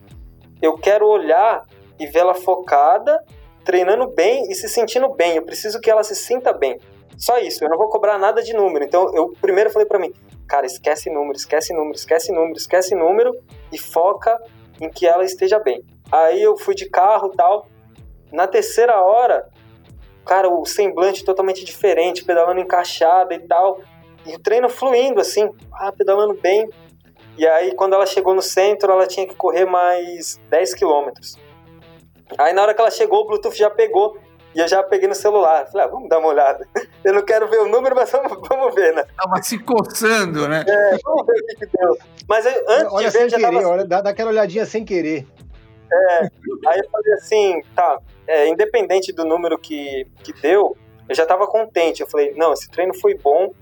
Eu quero olhar e vê-la focada treinando bem e se sentindo bem. Eu preciso que ela se sinta bem. Só isso, eu não vou cobrar nada de número. Então eu primeiro falei para mim, cara, esquece número, esquece número, esquece número, esquece número e foca em que ela esteja bem. Aí eu fui de carro tal, na terceira hora, cara, o semblante totalmente diferente, pedalando encaixada e tal. E o treino fluindo, assim, ah, pedalando bem. E aí, quando ela chegou no centro, ela tinha que correr mais 10 quilômetros. Aí, na hora que ela chegou, o Bluetooth já pegou. E eu já peguei no celular. Falei, ah, vamos dar uma olhada. Eu não quero ver o número, mas vamos, vamos ver, né? Tava se coçando, né? É, vamos ver o que, que deu. Mas antes olha de ver, sem querer, tava... olha, dá, dá aquela olhadinha sem querer. É, aí eu falei assim, tá, é, independente do número que, que deu, eu já tava contente. Eu falei, não, esse treino foi bom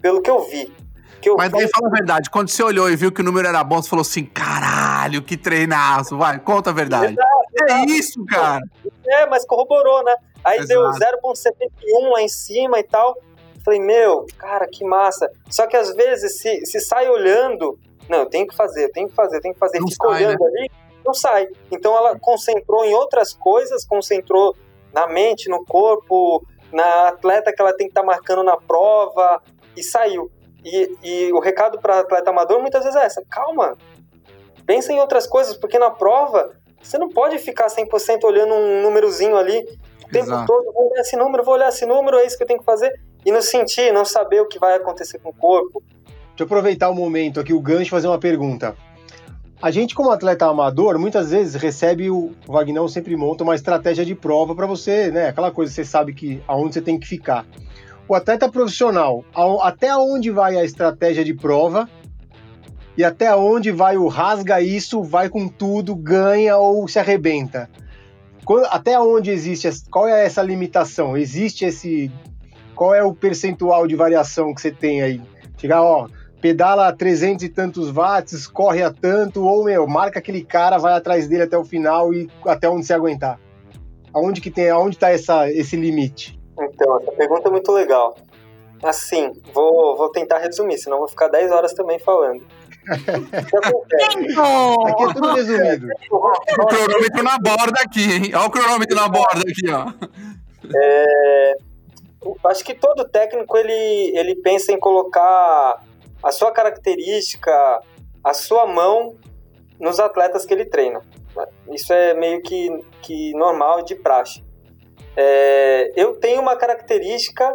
pelo que eu vi. Que eu Mas daí fala a verdade, quando você olhou e viu que o número era bom, você falou assim, caralho, que treinaço, vai, conta a verdade. Exato, é isso, cara. É, mas corroborou, né? Aí Exato. deu 0,71 lá em cima e tal. Falei, meu, cara, que massa. Só que às vezes, se, se sai olhando, não, eu tenho que fazer, eu tenho que fazer, eu tenho que fazer, não fica sai, olhando né? ali, não sai. Então ela concentrou em outras coisas, concentrou na mente, no corpo, na atleta que ela tem que estar tá marcando na prova, e saiu. E, e o recado para atleta amador muitas vezes é essa: calma, pensa em outras coisas, porque na prova você não pode ficar 100% olhando um númerozinho ali o tempo Exato. todo. Vou olhar esse número, vou olhar esse número, é isso que eu tenho que fazer. E não sentir, não saber o que vai acontecer com o corpo. Deixa eu aproveitar o momento aqui, o gancho, fazer uma pergunta. A gente, como atleta amador, muitas vezes recebe o, o Vagnão sempre monta uma estratégia de prova para você, né? Aquela coisa que você sabe que aonde você tem que ficar o atleta profissional, até onde vai a estratégia de prova e até onde vai o rasga isso, vai com tudo, ganha ou se arrebenta. Até onde existe, qual é essa limitação? Existe esse, qual é o percentual de variação que você tem aí? Chegar, ó, pedala a 300 e tantos watts, corre a tanto, ou, meu, marca aquele cara, vai atrás dele até o final e até onde você aguentar. Aonde que tem, aonde tá essa, esse limite? Então, essa pergunta é muito legal. Assim, vou, vou tentar resumir, senão vou ficar 10 horas também falando. aqui é tudo resumido. Olha o cronômetro na borda aqui, hein? Olha o cronômetro na borda aqui, ó. É, acho que todo técnico ele, ele pensa em colocar a sua característica, a sua mão nos atletas que ele treina. Isso é meio que, que normal de praxe. É, eu tenho uma característica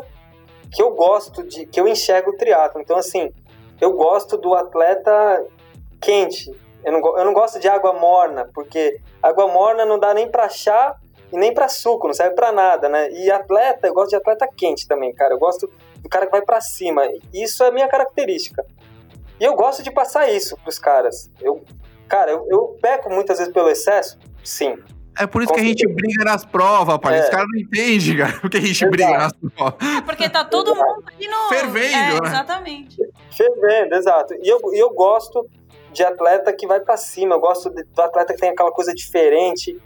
que eu gosto de, que eu enxergo o triatlo. Então, assim, eu gosto do atleta quente. Eu não, eu não gosto de água morna, porque água morna não dá nem para chá e nem para suco, não serve para nada, né? E atleta, eu gosto de atleta quente também, cara. Eu gosto cara que vai para cima. Isso é minha característica. E eu gosto de passar isso pros caras. Eu, cara, eu, eu peco muitas vezes pelo excesso, sim. É por isso que a gente briga nas provas, pai. É. Os caras não entendem, cara, porque a gente Exato. briga nas provas. É porque tá todo mundo aqui no... Fervendo, é, né? Exatamente. Fervendo, exato. E eu, eu gosto de atleta que vai para cima, eu gosto de, do atleta que tem aquela coisa diferente.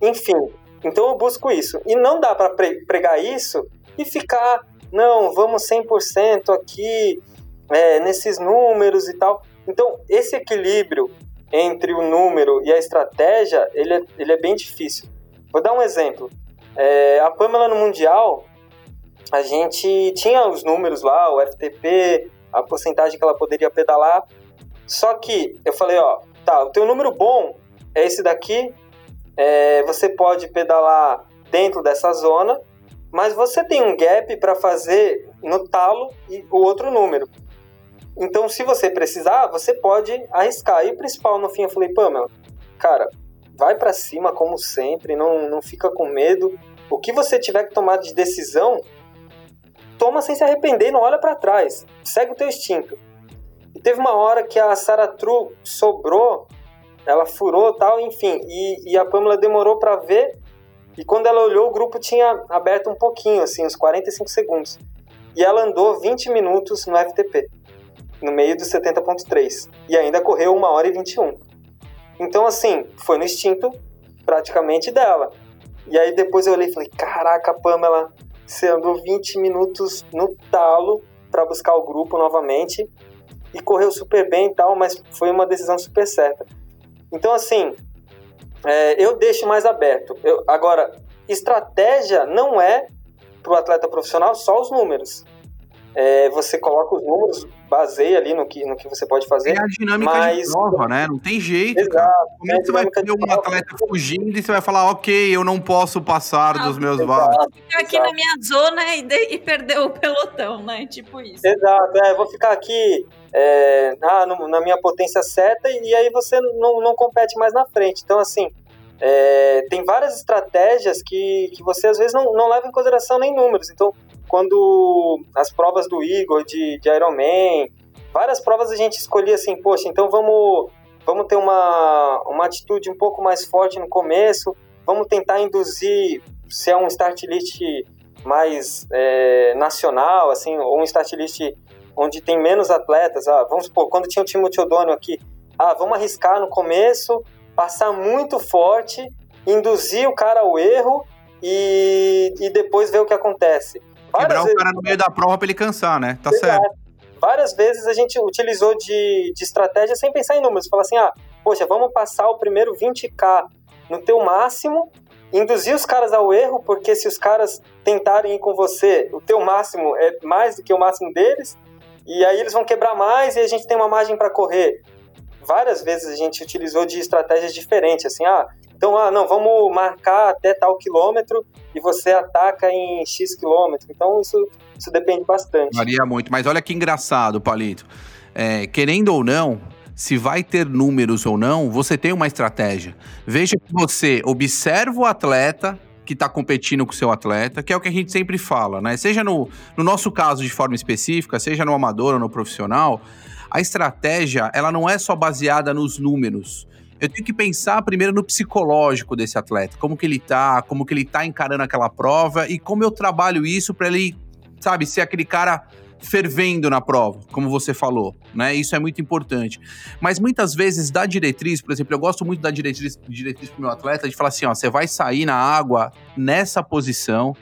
Enfim, então eu busco isso. E não dá para pregar isso e ficar, não, vamos 100% aqui, é, nesses números e tal. Então, esse equilíbrio entre o número e a estratégia, ele é, ele é bem difícil. Vou dar um exemplo. É, a Pamela no Mundial, a gente tinha os números lá, o FTP, a porcentagem que ela poderia pedalar. Só que eu falei, ó, tá, o teu número bom é esse daqui, é, você pode pedalar dentro dessa zona, mas você tem um gap para fazer no talo e o outro número. Então, se você precisar, você pode arriscar. E o principal, no fim, eu falei, Pamela, cara, vai para cima como sempre, não, não fica com medo. O que você tiver que tomar de decisão, toma sem se arrepender, não olha para trás. Segue o teu instinto. E teve uma hora que a Sarah True sobrou, ela furou tal, enfim, e, e a Pamela demorou para ver. E quando ela olhou, o grupo tinha aberto um pouquinho, assim, uns 45 segundos. E ela andou 20 minutos no FTP no meio do 70.3 e ainda correu 1 hora e 21. Então, assim, foi no instinto praticamente dela. E aí depois eu olhei e falei: Caraca, Pamela, você andou 20 minutos no talo para buscar o grupo novamente e correu super bem e tal, mas foi uma decisão super certa. Então, assim, é, eu deixo mais aberto. Eu, agora, estratégia não é para o atleta profissional só os números. É, você coloca os números, baseia ali no que, no que você pode fazer. É a dinâmica mas... de prova, né? Não tem jeito. Exato. Como é que você vai ter um atleta fugindo e você vai falar, ok, eu não posso passar dos meus vasos? Ficar aqui na minha zona e, de, e perder o pelotão, né? Tipo isso. Exato, é, vou ficar aqui é, ah, no, na minha potência certa e aí você não, não compete mais na frente. Então, assim, é, tem várias estratégias que, que você às vezes não, não leva em consideração nem números. Então, quando as provas do Igor, de, de Ironman, várias provas a gente escolhia assim, poxa, então vamos, vamos ter uma, uma atitude um pouco mais forte no começo, vamos tentar induzir, se é um start list mais é, nacional, assim, ou um start list onde tem menos atletas, ah, vamos supor, quando tinha o Timothy O'Donnell aqui, ah, vamos arriscar no começo, passar muito forte, induzir o cara ao erro e, e depois ver o que acontece. Quebrar o cara no meio da prova para ele cansar, né? Tá certo. Várias vezes a gente utilizou de, de estratégia sem pensar em números. Falar assim, ah, poxa, vamos passar o primeiro 20k no teu máximo, induzir os caras ao erro, porque se os caras tentarem ir com você, o teu máximo é mais do que o máximo deles, e aí eles vão quebrar mais e a gente tem uma margem para correr. Várias vezes a gente utilizou de estratégias diferentes, assim, ah, então, ah, não, vamos marcar até tal quilômetro e você ataca em X quilômetro. Então, isso, isso depende bastante. Varia muito, mas olha que engraçado, Palito. É, querendo ou não, se vai ter números ou não, você tem uma estratégia. Veja que você observa o atleta que está competindo com o seu atleta, que é o que a gente sempre fala, né? Seja no, no nosso caso de forma específica, seja no amador ou no profissional, a estratégia ela não é só baseada nos números eu tenho que pensar primeiro no psicológico desse atleta, como que ele tá, como que ele tá encarando aquela prova e como eu trabalho isso para ele, sabe, ser aquele cara fervendo na prova, como você falou, né? Isso é muito importante. Mas muitas vezes da diretriz, por exemplo, eu gosto muito da diretriz, diretriz pro meu atleta de falar assim, ó, você vai sair na água nessa posição,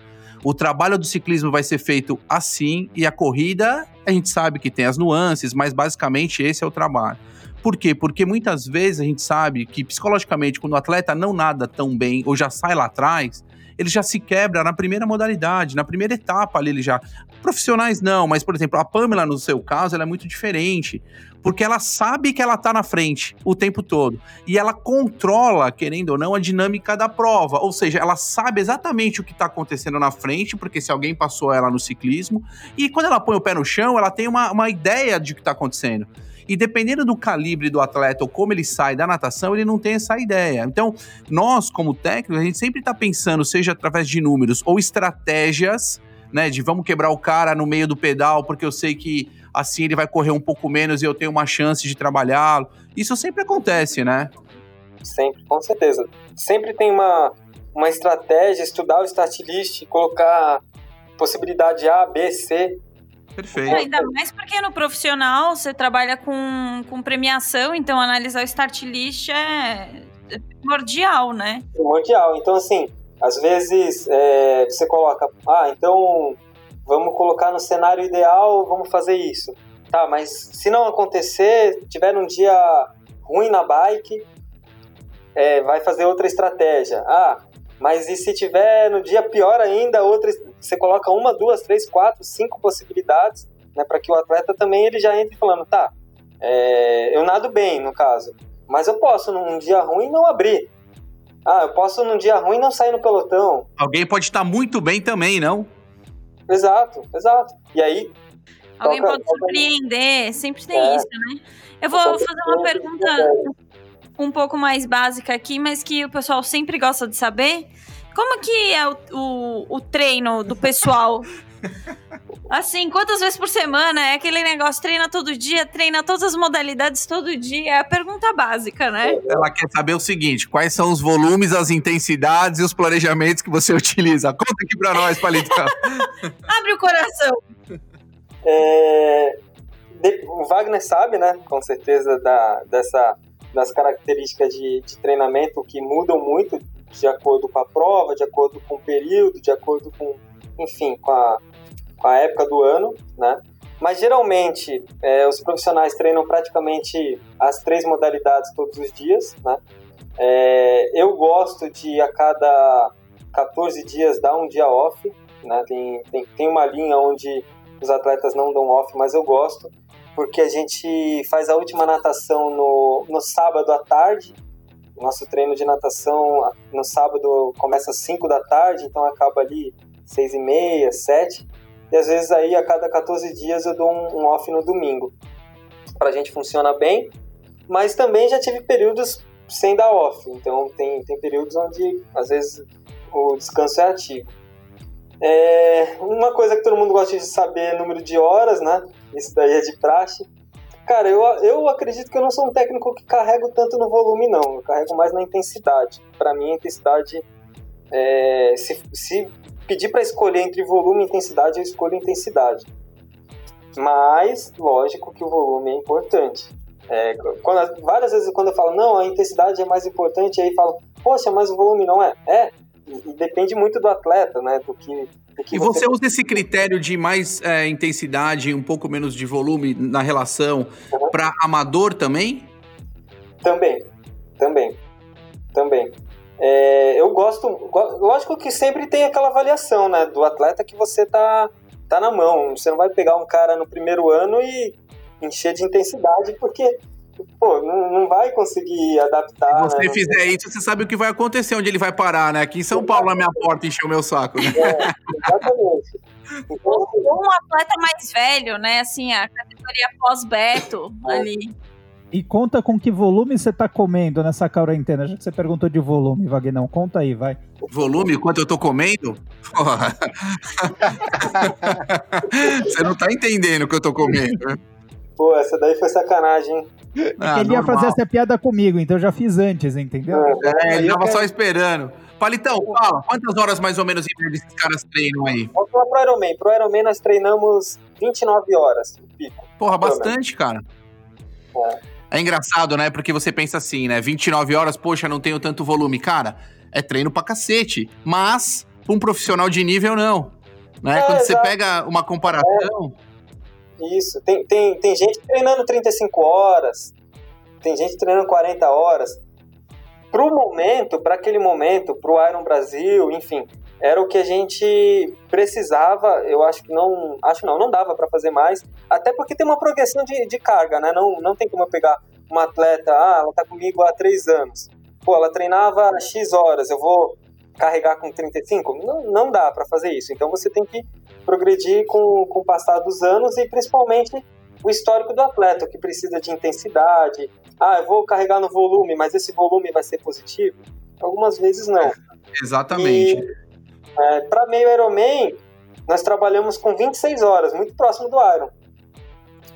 o trabalho do ciclismo vai ser feito assim e a corrida, a gente sabe que tem as nuances, mas basicamente esse é o trabalho. Por quê? Porque muitas vezes a gente sabe que psicologicamente, quando o atleta não nada tão bem ou já sai lá atrás, ele já se quebra na primeira modalidade, na primeira etapa ali ele já. Profissionais não, mas por exemplo, a Pamela, no seu caso, ela é muito diferente. Porque ela sabe que ela tá na frente o tempo todo. E ela controla, querendo ou não, a dinâmica da prova. Ou seja, ela sabe exatamente o que tá acontecendo na frente, porque se alguém passou ela no ciclismo. E quando ela põe o pé no chão, ela tem uma, uma ideia de o que tá acontecendo. E dependendo do calibre do atleta ou como ele sai da natação, ele não tem essa ideia. Então, nós, como técnicos, a gente sempre está pensando, seja através de números ou estratégias, né? De vamos quebrar o cara no meio do pedal, porque eu sei que assim ele vai correr um pouco menos e eu tenho uma chance de trabalhá-lo. Isso sempre acontece, né? Sempre, com certeza. Sempre tem uma, uma estratégia, estudar o start colocar possibilidade A, B, C Perfeito. É, ainda mais porque no profissional você trabalha com, com premiação, então analisar o start list é, é primordial, né? Primordial. Então, assim, às vezes é, você coloca, ah, então vamos colocar no cenário ideal, vamos fazer isso. Tá, mas se não acontecer, tiver um dia ruim na bike, é, vai fazer outra estratégia. Ah, mas e se tiver no dia pior ainda, outra, você coloca uma, duas, três, quatro, cinco possibilidades, né, para que o atleta também ele já entre falando, tá, é, eu nado bem no caso, mas eu posso num dia ruim não abrir. Ah, eu posso num dia ruim não sair no pelotão. Alguém pode estar muito bem também, não? Exato, exato. E aí Alguém toca, pode surpreender, sempre tem é, isso, né? Eu vou fazer uma pergunta um pouco mais básica aqui, mas que o pessoal sempre gosta de saber. Como que é o, o, o treino do pessoal? Assim, quantas vezes por semana? É aquele negócio, treina todo dia, treina todas as modalidades todo dia. É a pergunta básica, né? Ela quer saber o seguinte: quais são os volumes, as intensidades e os planejamentos que você utiliza? Conta aqui pra nós, Palito. Abre o coração. É, o Wagner sabe, né? Com certeza, da, dessa das características de, de treinamento que mudam muito de acordo com a prova, de acordo com o período, de acordo com, enfim, com a, com a época do ano, né? Mas geralmente é, os profissionais treinam praticamente as três modalidades todos os dias, né? É, eu gosto de a cada 14 dias dar um dia off, né? Tem, tem, tem uma linha onde os atletas não dão off, mas eu gosto, porque a gente faz a última natação no, no sábado à tarde. Nosso treino de natação no sábado começa às 5 da tarde, então acaba ali 6 e meia, 7. E às vezes aí a cada 14 dias eu dou um, off no domingo. Pra gente funciona bem, mas também já tive períodos sem dar off. Então tem, tem períodos onde às vezes o descanso é ativo. É, uma coisa que todo mundo gosta de saber é número de horas, né? Isso daí é de praxe. Cara, eu, eu acredito que eu não sou um técnico que carrego tanto no volume, não. Eu carrego mais na intensidade. Para mim, a intensidade, é, se, se pedir para escolher entre volume e intensidade, eu escolho intensidade. Mas, lógico que o volume é importante. É, quando, várias vezes quando eu falo, não, a intensidade é mais importante, aí falam, poxa, mas o volume não é. É, e, depende muito do atleta, né? Do que e você, usa esse critério de mais é, intensidade e um pouco menos de volume na relação uhum. para amador também? Também, também, também. É, eu gosto, lógico que sempre tem aquela avaliação, né, do atleta que você tá, tá na mão. Você não vai pegar um cara no primeiro ano e encher de intensidade, porque pô, não, não vai conseguir adaptar. Se você né? fizer isso, você sabe o que vai acontecer, onde ele vai parar, né? Aqui em São. Paulo, na minha porta, encher o meu saco. Né? É, exatamente. Então, Ou um atleta mais velho, né? Assim, a categoria pós-beto é. ali. E conta com que volume você tá comendo nessa quarentena, já que você perguntou de volume, Vagnão. Conta aí, vai. Volume? Quanto eu tô comendo? Porra. você não tá entendendo o que eu tô comendo, né? Pô, essa daí foi sacanagem, hein? Ah, ele ia fazer essa piada comigo, então eu já fiz antes, entendeu? É, ele tava só esperando. Palitão, fala, quantas horas mais ou menos esses caras treinam aí? Vamos falar pro Ironman. Pro Ironman nós treinamos 29 horas, pico. Porra, bastante, cara. É. é engraçado, né? Porque você pensa assim, né? 29 horas, poxa, não tenho tanto volume. Cara, é treino pra cacete. Mas, pra um profissional de nível, não. Né? É, Quando exato. você pega uma comparação... É isso. Tem, tem, tem gente treinando 35 horas, tem gente treinando 40 horas. Pro momento, para aquele momento, pro Iron Brasil, enfim, era o que a gente precisava. Eu acho que não, acho não, não dava para fazer mais, até porque tem uma progressão de, de carga, né? Não, não tem como eu pegar uma atleta, ah, ela tá comigo há três anos. Pô, ela treinava X horas, eu vou carregar com 35? Não, não dá para fazer isso. Então você tem que progredir com, com o passar dos anos e principalmente o histórico do atleta, que precisa de intensidade. Ah, eu vou carregar no volume, mas esse volume vai ser positivo? Algumas vezes não. Exatamente. É, Para meio Ironman, nós trabalhamos com 26 horas, muito próximo do Iron.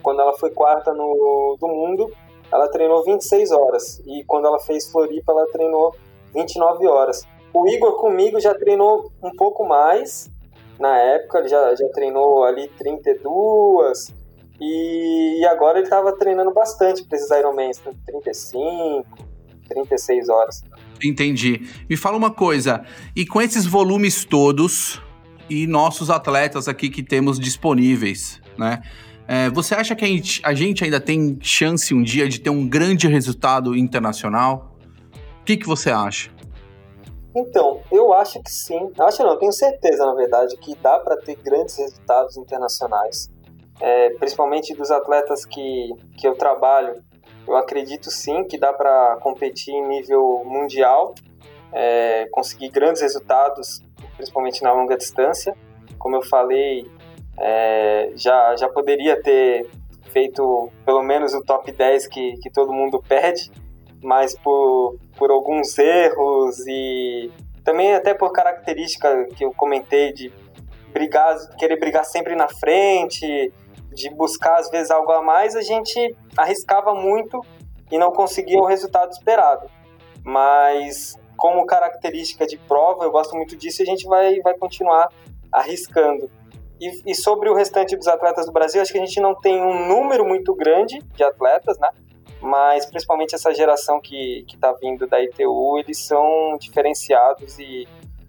Quando ela foi quarta no, do mundo, ela treinou 26 horas. E quando ela fez Floripa, ela treinou 29 horas. O Igor comigo já treinou um pouco mais, na época, ele já, já treinou ali 32 e, e agora ele estava treinando bastante para esses Ironmans, 35, 36 horas. Entendi. Me fala uma coisa, e com esses volumes todos e nossos atletas aqui que temos disponíveis, né? É, você acha que a gente, a gente, ainda tem chance um dia de ter um grande resultado internacional? O que, que você acha? Então, eu acho que sim. Acho não, tenho certeza, na verdade, que dá para ter grandes resultados internacionais. É, principalmente dos atletas que, que eu trabalho. Eu acredito sim que dá para competir em nível mundial, é, conseguir grandes resultados, principalmente na longa distância. Como eu falei, é, já, já poderia ter feito pelo menos o top 10 que, que todo mundo pede, mas por, por alguns erros e também até por característica que eu comentei de brigar, querer brigar sempre na frente, de buscar às vezes algo a mais, a gente arriscava muito e não conseguia o resultado esperado. Mas como característica de prova, eu gosto muito disso e a gente vai, vai continuar arriscando. E, e, sobre o restante dos atletas do Brasil, acho que a gente não tem um número muito grande de atletas, né? Mas principalmente essa geração que está vindo da ITU, eles são diferenciados e,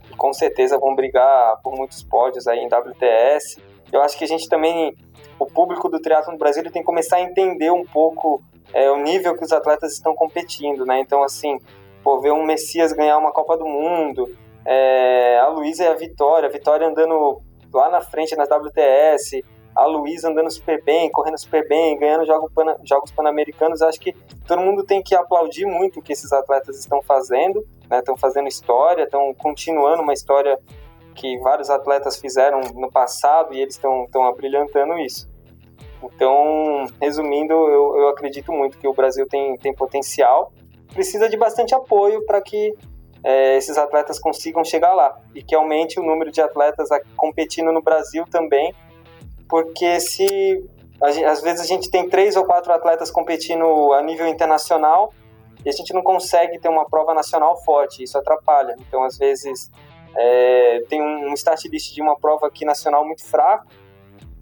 e, com certeza vão brigar por muitos pódios aí em WTS. Eu acho que a gente também, o público do triatlo no Brasil, tem que começar a entender um pouco é, o nível que os atletas estão competindo, né? Então, assim, pô, ver um Messias ganhar uma Copa do Mundo, é, a Luísa e a Vitória, a Vitória andando lá na frente nas WTS, a Luísa andando super bem, correndo super bem, ganhando jogos pan-americanos. Acho que todo mundo tem que aplaudir muito o que esses atletas estão fazendo, né? Estão fazendo história, estão continuando uma história que vários atletas fizeram no passado e eles estão abrilhantando isso. Então, resumindo, eu, eu acredito muito que o Brasil tem, tem potencial, precisa de bastante apoio para que é, esses atletas consigam chegar lá e que aumente o número de atletas competindo no Brasil também, porque se às vezes a gente tem três ou quatro atletas competindo a nível internacional e a gente não consegue ter uma prova nacional forte, isso atrapalha. Então, às vezes, é, tem um start list de uma prova aqui nacional muito fraco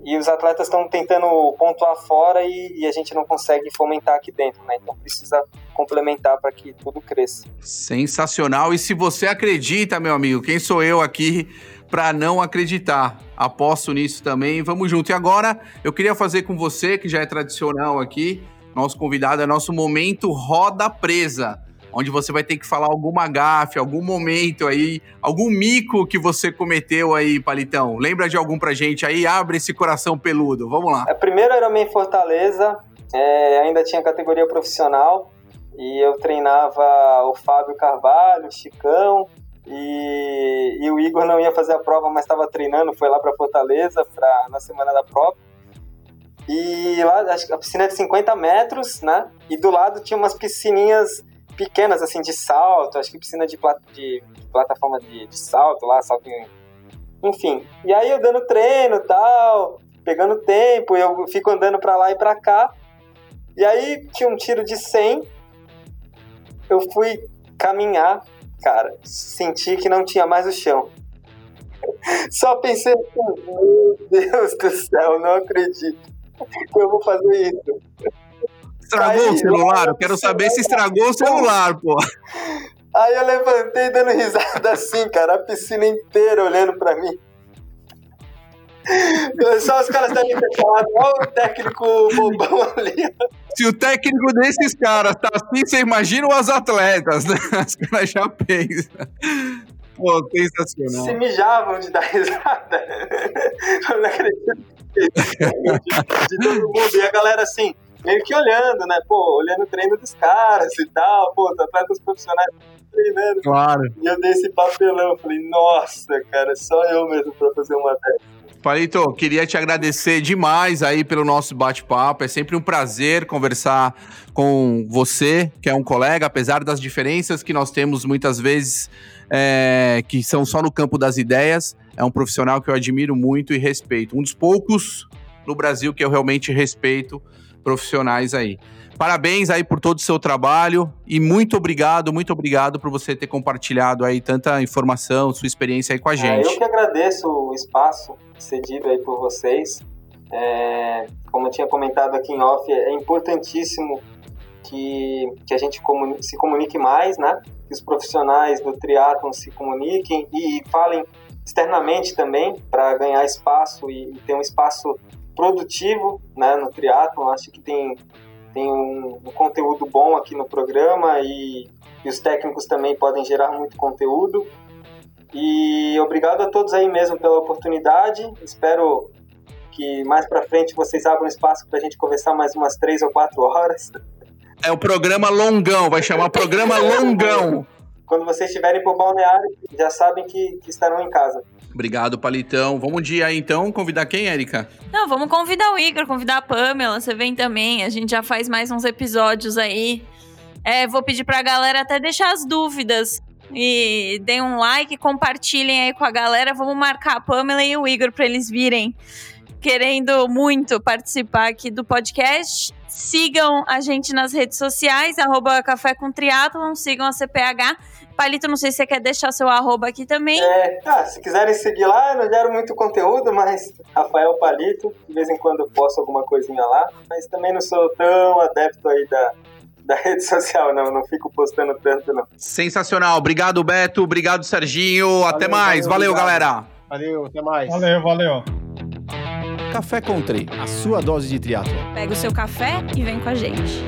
e os atletas estão tentando pontuar fora e, e, a gente não consegue fomentar aqui dentro, né? Então precisa complementar para que tudo cresça. Sensacional. E se você acredita, meu amigo, quem sou eu aqui para não acreditar? Aposto nisso também. Vamos junto. E agora eu queria fazer com você, que já é tradicional aqui, nosso convidado, é nosso momento roda presa onde você vai ter que falar alguma gafe, algum momento aí, algum mico que você cometeu aí, Palitão. Lembra de algum pra gente aí? Abre esse coração peludo. Vamos lá. É, primeiro era em Fortaleza, é, ainda tinha categoria profissional e eu treinava o Fábio Carvalho, o Chicão, e, e, o Igor não ia fazer a prova, mas estava treinando, foi lá para Fortaleza pra, na semana da prova. E lá, a piscina é de 50 metros, né? E do lado tinha umas piscininhas pequenas, assim, de salto, acho que piscina de, plat de, de plataforma de, de, salto lá, salto em... Enfim, e aí eu dando treino tal, pegando tempo, eu fico andando pra lá e pra cá, e aí tinha um tiro de 100, eu fui caminhar, cara, senti que não tinha mais o chão. Só pensei assim, meu Deus do céu, não acredito que eu vou fazer isso. Estragou o celular? Eu quero saber se estragou o celular, pô. Aí eu levantei dando risada assim, cara, a piscina inteira olhando pra mim. Só os caras devem ter falado, olha o técnico bobão ali. Se o técnico desses caras tá assim, você imagina os atletas, né? Os caras já pensam. Pô, sensacional. Se mijavam de dar risada. Eu não acredito. De todo mundo. E a galera assim, meio que olhando, né? Pô, olhando o treino dos caras e tal, pô, os atletas profissionais treinando. Claro. E eu dei esse papelão, falei, nossa, cara, só eu mesmo pra fazer uma dessas. Palito, queria te agradecer demais aí pelo nosso bate-papo. É sempre um prazer conversar com você, que é um colega, apesar das diferenças que nós temos muitas vezes, é, que são só no campo das ideias. É um profissional que eu admiro muito e respeito. Um dos poucos no Brasil que eu realmente respeito profissionais aí. Parabéns aí por todo o seu trabalho e muito obrigado, muito obrigado por você ter compartilhado aí tanta informação, sua experiência aí com a é, gente. É, eu que agradeço o espaço cedido aí por vocês. É, como eu tinha comentado aqui em off, é importantíssimo que, que a gente comuni se comunique mais, né? Que os profissionais do triatlon se comuniquem e falem externamente também para ganhar espaço e, e ter um espaço produtivo né, no triatlon. Acho que tem, tem um, um, conteúdo bom aqui no programa e, e os técnicos também podem gerar muito conteúdo. E obrigado a todos aí mesmo pela oportunidade. Espero que mais para frente vocês abram espaço para a gente conversar mais umas três ou quatro horas. É o programa longão, vai chamar programa longão. Quando vocês estiverem por balneário, já sabem que, que estarão em casa. Obrigado, Palitão. Vamos um dia aí, então, convidar quem, Érica? Não, vamos convidar o Igor, convidar a Pamela, você vem também. A gente já faz mais uns episódios aí. É, vou pedir pra galera até deixar as dúvidas. E deem um like, compartilhem aí com a galera. Vamos marcar a Pamela e o Igor para eles virem querendo muito participar aqui do podcast. Sigam a gente nas redes sociais, arroba Café com Triatlon, sigam a CPH. Palito, não sei se você quer deixar seu arroba aqui também. É, ah, se quiserem seguir lá, eu não gero muito conteúdo, mas Rafael Palito, de vez em quando eu posto alguma coisinha lá, mas também não sou tão adepto aí da, da rede social, não. Não fico postando tanto, não. Sensacional. Obrigado, Beto. Obrigado, Serginho. Valeu, até mais. Valeu, valeu galera. Valeu, até mais. Valeu, valeu. Café Country, a sua dose de triatlo. Pega o seu café e vem com a gente.